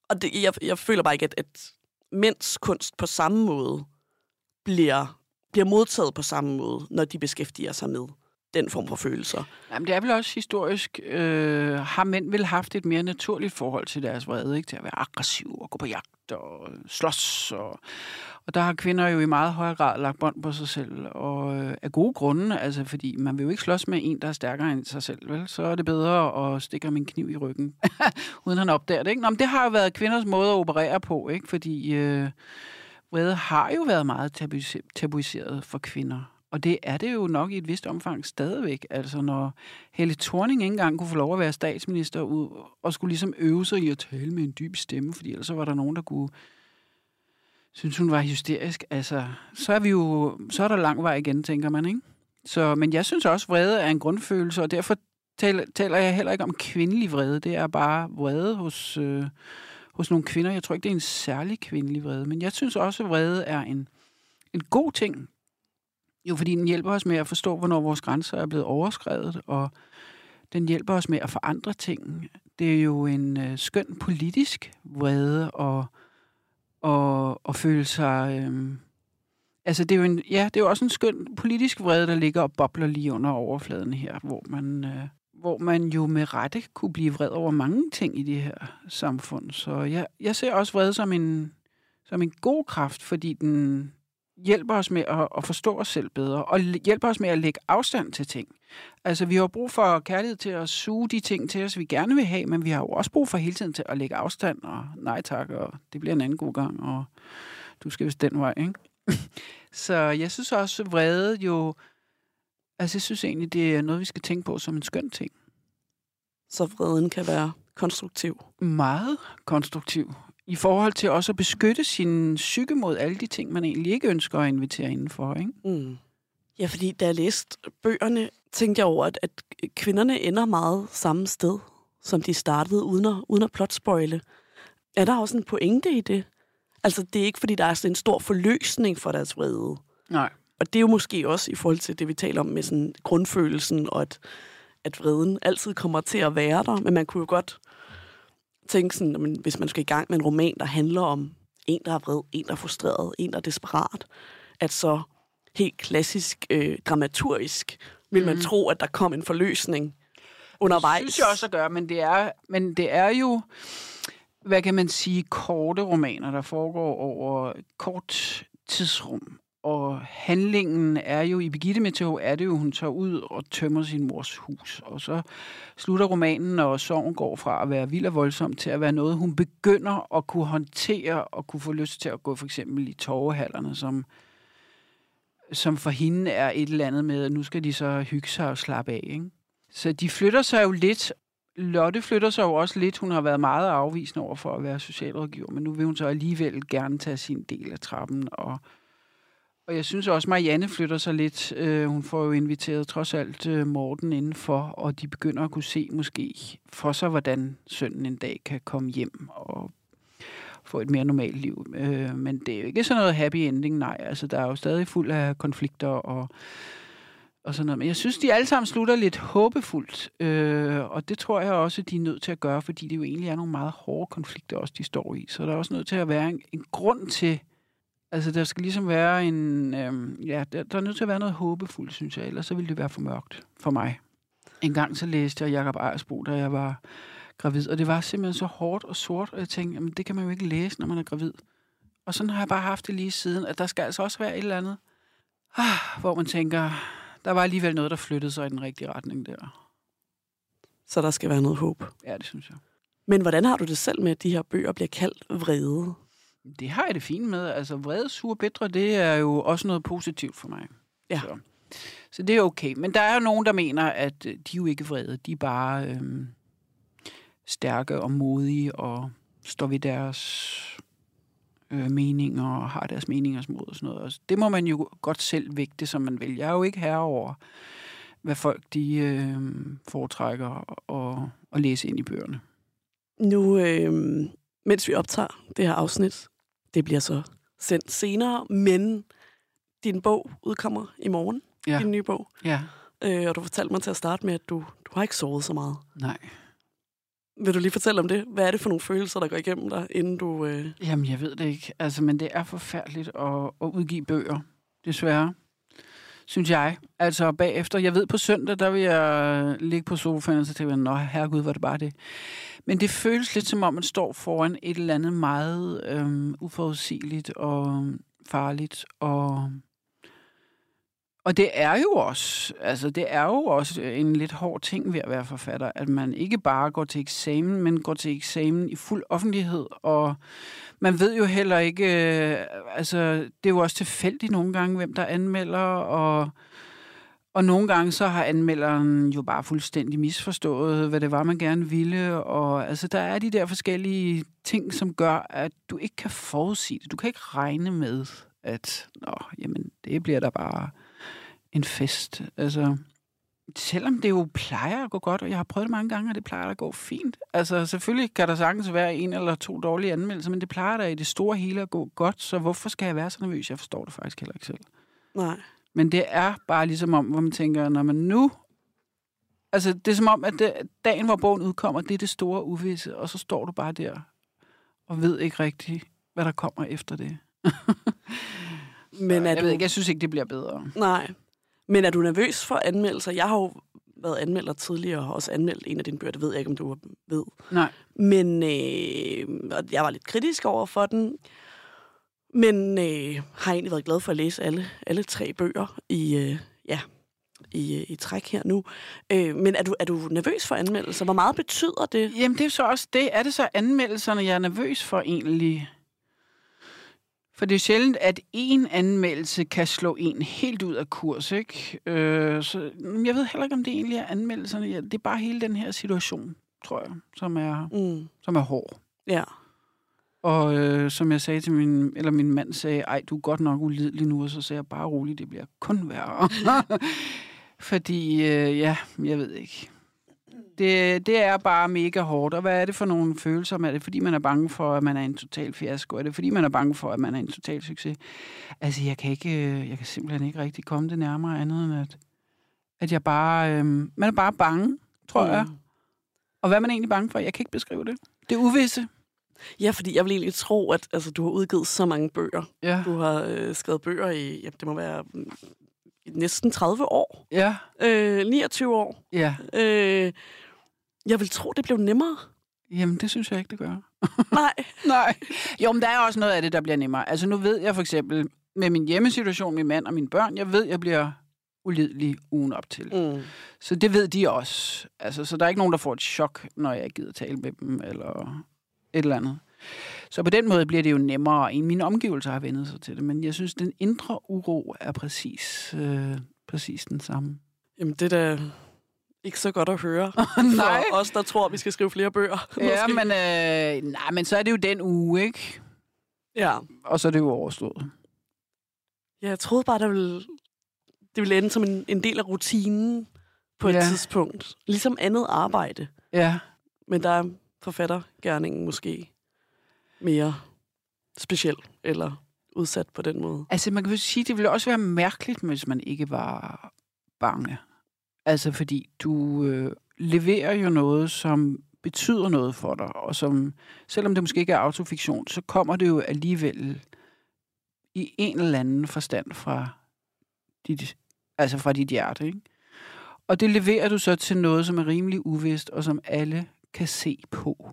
og det, jeg, jeg føler bare ikke, at, at mænds kunst på samme måde bliver, bliver modtaget på samme måde, når de beskæftiger sig med den form for følelser. Jamen, det er vel også historisk. Øh, har mænd vel haft et mere naturligt forhold til deres vrede, ikke? til at være aggressiv og gå på jagt og slås. Og, og der har kvinder jo i meget højere grad lagt bånd på sig selv, og øh, af gode grunde, altså fordi man vil jo ikke slås med en, der er stærkere end sig selv, vel? Så er det bedre at stikke min kniv i ryggen, uden han opdager det, ikke? Nå, men det har jo været kvinders måde at operere på, ikke? Fordi øh, vrede har jo været meget tabuiseret for kvinder. Og det er det jo nok i et vist omfang stadigvæk. Altså når Helle Thorning ikke engang kunne få lov at være statsminister ud, og skulle ligesom øve sig i at tale med en dyb stemme, fordi ellers var der nogen, der kunne synes, hun var hysterisk. Altså, så er vi jo, så er der lang vej igen, tænker man, ikke? Så, men jeg synes også, vrede er en grundfølelse, og derfor taler, taler jeg heller ikke om kvindelig vrede. Det er bare vrede hos, øh, hos nogle kvinder. Jeg tror ikke, det er en særlig kvindelig vrede, men jeg synes også, at vrede er en, en god ting. Jo, fordi den hjælper os med at forstå, hvornår vores grænser er blevet overskrevet, og den hjælper os med at forandre ting. Det er jo en øh, skøn politisk vrede og, og, og føle sig... Øhm, altså, det er, jo en, ja, det er jo også en skøn politisk vrede, der ligger og bobler lige under overfladen her, hvor man, øh, hvor man jo med rette kunne blive vred over mange ting i det her samfund. Så jeg, jeg ser også vrede som en, som en god kraft, fordi den, hjælper os med at, at forstå os selv bedre, og hjælper os med at lægge afstand til ting. Altså, vi har brug for kærlighed til at suge de ting til os, vi gerne vil have, men vi har jo også brug for hele tiden til at lægge afstand, og nej tak, og det bliver en anden god gang, og du skal vist den vej, ikke? Så jeg synes også, vrede jo... Altså, jeg synes egentlig, det er noget, vi skal tænke på som en skøn ting. Så vreden kan være konstruktiv? Meget konstruktiv i forhold til også at beskytte sin psyke mod alle de ting, man egentlig ikke ønsker at invitere indenfor. Ikke? Mm. Ja, fordi da jeg læste bøgerne, tænkte jeg over, at, at kvinderne ender meget samme sted, som de startede, uden at, uden at plotspoile. Er der også en pointe i det? Altså, det er ikke, fordi der er sådan en stor forløsning for deres vrede. Nej. Og det er jo måske også i forhold til det, vi taler om med sådan grundfølelsen, og at, at vreden altid kommer til at være der. Men man kunne jo godt tænke sådan, men hvis man skal i gang med en roman, der handler om en, der er vred, en, der er frustreret, en, der er desperat, at så helt klassisk øh, dramaturgisk vil man mm. tro, at der kom en forløsning undervejs. Det synes jeg også at gøre, men det er, men det er jo, hvad kan man sige, korte romaner, der foregår over kort tidsrum. Og handlingen er jo, i Birgitte Meteo er det jo, hun tager ud og tømmer sin mors hus. Og så slutter romanen, og sorgen går fra at være vild og voldsom til at være noget, hun begynder at kunne håndtere og kunne få lyst til at gå for eksempel i torvehallerne, som, som for hende er et eller andet med, at nu skal de så hygge sig og slappe af. Ikke? Så de flytter sig jo lidt. Lotte flytter sig jo også lidt. Hun har været meget afvisende over for at være socialrådgiver, men nu vil hun så alligevel gerne tage sin del af trappen. Og, og jeg synes også, Marianne flytter sig lidt. Uh, hun får jo inviteret trods alt uh, Morten indenfor, og de begynder at kunne se måske for sig, hvordan sønnen en dag kan komme hjem og få et mere normalt liv. Uh, men det er jo ikke sådan noget happy ending, nej. Altså, der er jo stadig fuld af konflikter og og sådan noget. Men jeg synes, de alle sammen slutter lidt håbefuldt, øh, og det tror jeg også, de er nødt til at gøre, fordi det jo egentlig er nogle meget hårde konflikter også, de står i. Så der er også nødt til at være en, en grund til, altså der skal ligesom være en, øh, ja, der, der er nødt til at være noget håbefuldt, synes jeg, ellers så ville det være for mørkt for mig. En gang så læste jeg Jacob Ejersbo, da jeg var gravid, og det var simpelthen så hårdt og sort, og jeg tænkte, jamen det kan man jo ikke læse, når man er gravid. Og sådan har jeg bare haft det lige siden, at der skal altså også være et eller andet, ah, hvor man tænker, der var alligevel noget, der flyttede sig i den rigtige retning der. Så der skal være noget håb. Ja, det synes jeg. Men hvordan har du det selv med, at de her bøger bliver kaldt vrede? Det har jeg det fint med. Altså, vrede, sur, bedre, det er jo også noget positivt for mig. Ja. Så, så det er okay. Men der er jo nogen, der mener, at øh, de er jo ikke vrede. De er bare øhm, stærke og modige og står ved deres øh, meninger og har deres meningers mod og sådan noget. Og det må man jo godt selv vægte, som man vil. Jeg er jo ikke herre over, hvad folk de øh, foretrækker og, og læse ind i bøgerne. Nu, øh, mens vi optager det her afsnit, det bliver så sendt senere, men din bog udkommer i morgen, Ja. din nye bog. Ja. Øh, og du fortalte mig til at starte med, at du, du har ikke sovet så meget. Nej. Vil du lige fortælle om det? Hvad er det for nogle følelser, der går igennem dig, inden du... Øh... Jamen, jeg ved det ikke. Altså, men det er forfærdeligt at, at udgive bøger, desværre. Synes jeg. Altså, bagefter, jeg ved på søndag, der vil jeg ligge på sofaen, og så tænker jeg, nå, herregud, var det bare det. Men det føles lidt som om, man står foran et eller andet meget øhm, uforudsigeligt og farligt. Og, og det er jo også, altså det er jo også øh, en lidt hård ting ved at være forfatter, at man ikke bare går til eksamen, men går til eksamen i fuld offentlighed, og man ved jo heller ikke, øh, altså det er jo også tilfældigt nogle gange, hvem der anmelder, og, og nogle gange så har anmelderen jo bare fuldstændig misforstået, hvad det var, man gerne ville, og altså der er de der forskellige ting, som gør, at du ikke kan forudsige det. Du kan ikke regne med, at nå, jamen, det bliver der bare en fest. Altså, selvom det jo plejer at gå godt, og jeg har prøvet det mange gange, og det plejer at gå fint. Altså, selvfølgelig kan der sagtens være en eller to dårlige anmeldelser, men det plejer da i det store hele at gå godt, så hvorfor skal jeg være så nervøs? Jeg forstår det faktisk heller ikke selv. Nej. Men det er bare ligesom om, hvor man tænker, når man nu... Altså, det er som om, at det, dagen, hvor bogen udkommer, det er det store uvisse, og så står du bare der og ved ikke rigtigt, hvad der kommer efter det. Men jeg ved ikke, jeg synes ikke, det bliver bedre. Nej. Men er du nervøs for anmeldelser? Jeg har jo været anmelder tidligere, og også anmeldt en af dine bøger. Det ved jeg ikke, om du ved. Nej. Men øh, jeg var lidt kritisk over for den. Men øh, har egentlig været glad for at læse alle, alle tre bøger i, øh, ja, i, i træk her nu. Øh, men er du, er du nervøs for anmeldelser? Hvor meget betyder det? Jamen, det er så også det. Er det så anmeldelserne, jeg er nervøs for egentlig? For det er sjældent, at en anmeldelse kan slå en helt ud af kurs, ikke? Øh, så jeg ved heller ikke, om det egentlig er anmeldelserne. Det er bare hele den her situation, tror jeg, som er, Mm. som er hård. Ja. Og øh, som jeg sagde til min, eller min mand sagde, ej, du er godt nok ulidelig nu, og så sagde jeg bare roligt, det bliver kun værre. Fordi, øh, ja, jeg ved ikke. Det, det er bare mega hårdt. Og hvad er det for nogle følelser? Er det fordi, man er bange for, at man er en total fiasko? Er det fordi, man er bange for, at man er en total succes? Altså, jeg kan, ikke, øh, jeg kan simpelthen ikke rigtig komme det nærmere andet end, at, at jeg bare... Øh, man er bare bange, tror mm. jeg. Og hvad er man egentlig bange for? Jeg kan ikke beskrive det. Det er uvisse. Ja, fordi jeg vil egentlig tro, at altså, du har udgivet så mange bøger. Ja. Du har øh, skrevet bøger i, ja, det må være mm, næsten 30 år. Ja. Øh, 29 år. Ja. Øh, jeg vil tro, det blev nemmere. Jamen, det synes jeg ikke, det gør. Nej. Nej. Jo, men der er også noget af det, der bliver nemmere. Altså, nu ved jeg for eksempel, med min hjemmesituation, min mand og mine børn, jeg ved, jeg bliver ulidelig ugen op til. Mm. Så det ved de også. Altså, så der er ikke nogen, der får et chok, når jeg gider tale med dem, eller et eller andet. Så på den måde bliver det jo nemmere. I mine omgivelser har vendet sig til det, men jeg synes, den indre uro er præcis, øh, præcis den samme. Jamen, det er da ikke så godt at høre. Nej. For os, der tror, at vi skal skrive flere bøger. Ja, Måske. men, øh, nej, men så er det jo den uge, ikke? Ja. Og så er det jo overstået. ja, jeg troede bare, der ville, det ville ende som en, en del af rutinen på et Ja. tidspunkt. Ligesom andet arbejde. Ja. Men der er forfattergærningen måske mere speciel eller udsat på den måde. Altså, man kan jo sige, det ville også være mærkeligt, hvis man ikke var bange. Altså, fordi du øh, leverer jo noget, som betyder noget for dig, og som, selvom det måske ikke er autofiktion, så kommer det jo alligevel i en eller anden forstand fra dit, altså fra dit hjerte, ikke? Og det leverer du så til noget, som er rimelig uvist, og som alle kan se på.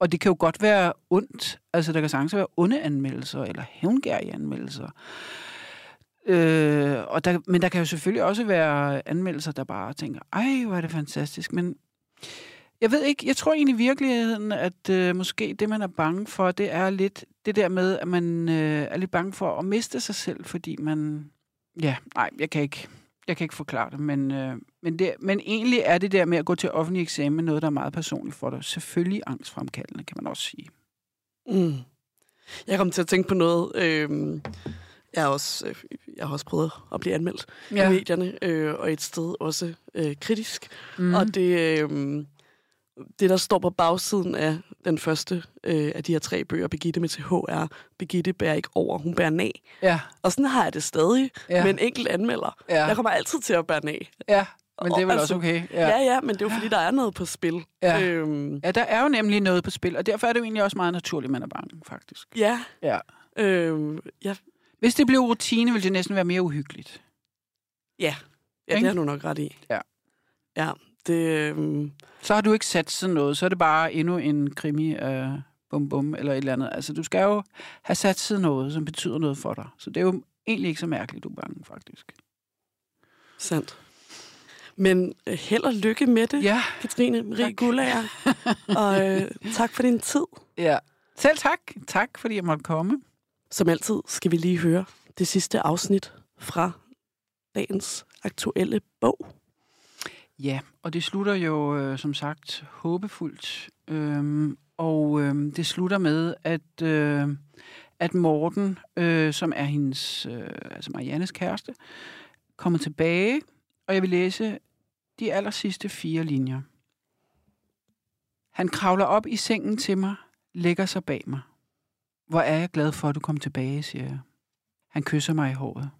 Og det kan jo godt være ondt. Altså, der kan sagtens være onde anmeldelser, eller hævngærige anmeldelser. Øh, og der, men der kan jo selvfølgelig også være anmeldelser, der bare tænker, ej, hvor er det fantastisk. Men jeg ved ikke, jeg tror egentlig i virkeligheden, at øh, måske det, man er bange for, det er lidt det der med, at man øh, er lidt bange for at miste sig selv, fordi man... Ja, nej, jeg kan ikke, jeg kan ikke forklare det, men, øh, men, det, men egentlig er det der med at gå til offentlig eksamen noget, der er meget personligt for dig. Selvfølgelig angstfremkaldende, kan man også sige. Mm. Jeg kom til at tænke på noget. Øh, jeg, har også, øh, jeg har også prøvet at blive anmeldt ja. i medierne, øh, og et sted også øh, kritisk. Mm. Og det, øh, det, der står på bagsiden af den første øh, af de her tre bøger, Begitte med TH, er, Begitte bærer ikke over, hun bærer ned. ja, Og sådan har jeg det stadig Ja. med en enkelt anmelder. Ja. Jeg kommer altid til at bære ned. ja, men det er vel Og også altså, okay. Ja. ja, ja, men det er jo fordi, der er noget på spil. Ja. Øhm, Ja, der er jo nemlig noget på spil, og derfor er det jo egentlig også meget naturligt, at man er bange, faktisk. ja. Ja. Øhm, ja, Hvis det blev rutine, ville det næsten være mere uhyggeligt. ja. ja det har du nok ret i. Ja. Ja, det... Øhm, Så har du ikke sat sådan noget, så er det bare endnu en krimi af bum bum eller et eller andet. Altså, du skal jo have sat sådan noget, som betyder noget for dig. Så det er jo egentlig ikke så mærkeligt, du er bange, faktisk. sandt. Men øh, held og lykke med det, Ja, Katrine Marie. Gullager. og øh, tak for din tid. ja. Selv tak. Tak, fordi jeg måtte komme. Som altid skal vi lige høre det sidste afsnit fra dagens aktuelle bog. Ja, og det slutter jo øh, som sagt håbefuldt. Øhm, og øh, det slutter med, at, øh, at Morten, øh, som er hendes, øh, altså Mariannes kæreste, kommer tilbage, og jeg vil læse de aller sidste fire linjer. Han kravler op i sengen til mig, lægger sig bag mig. Hvor er jeg glad for, at du kom tilbage, siger jeg. Han kysser mig i håret.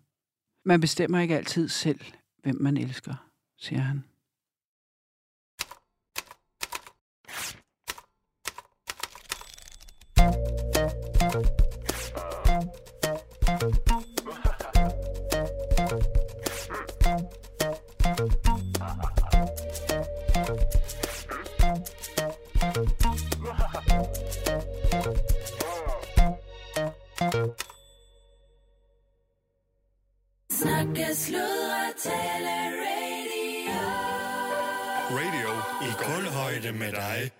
Man bestemmer ikke altid selv, hvem man elsker, siger han. Snakke, sludre, tale, radio. Radio i kulhøjde med dig.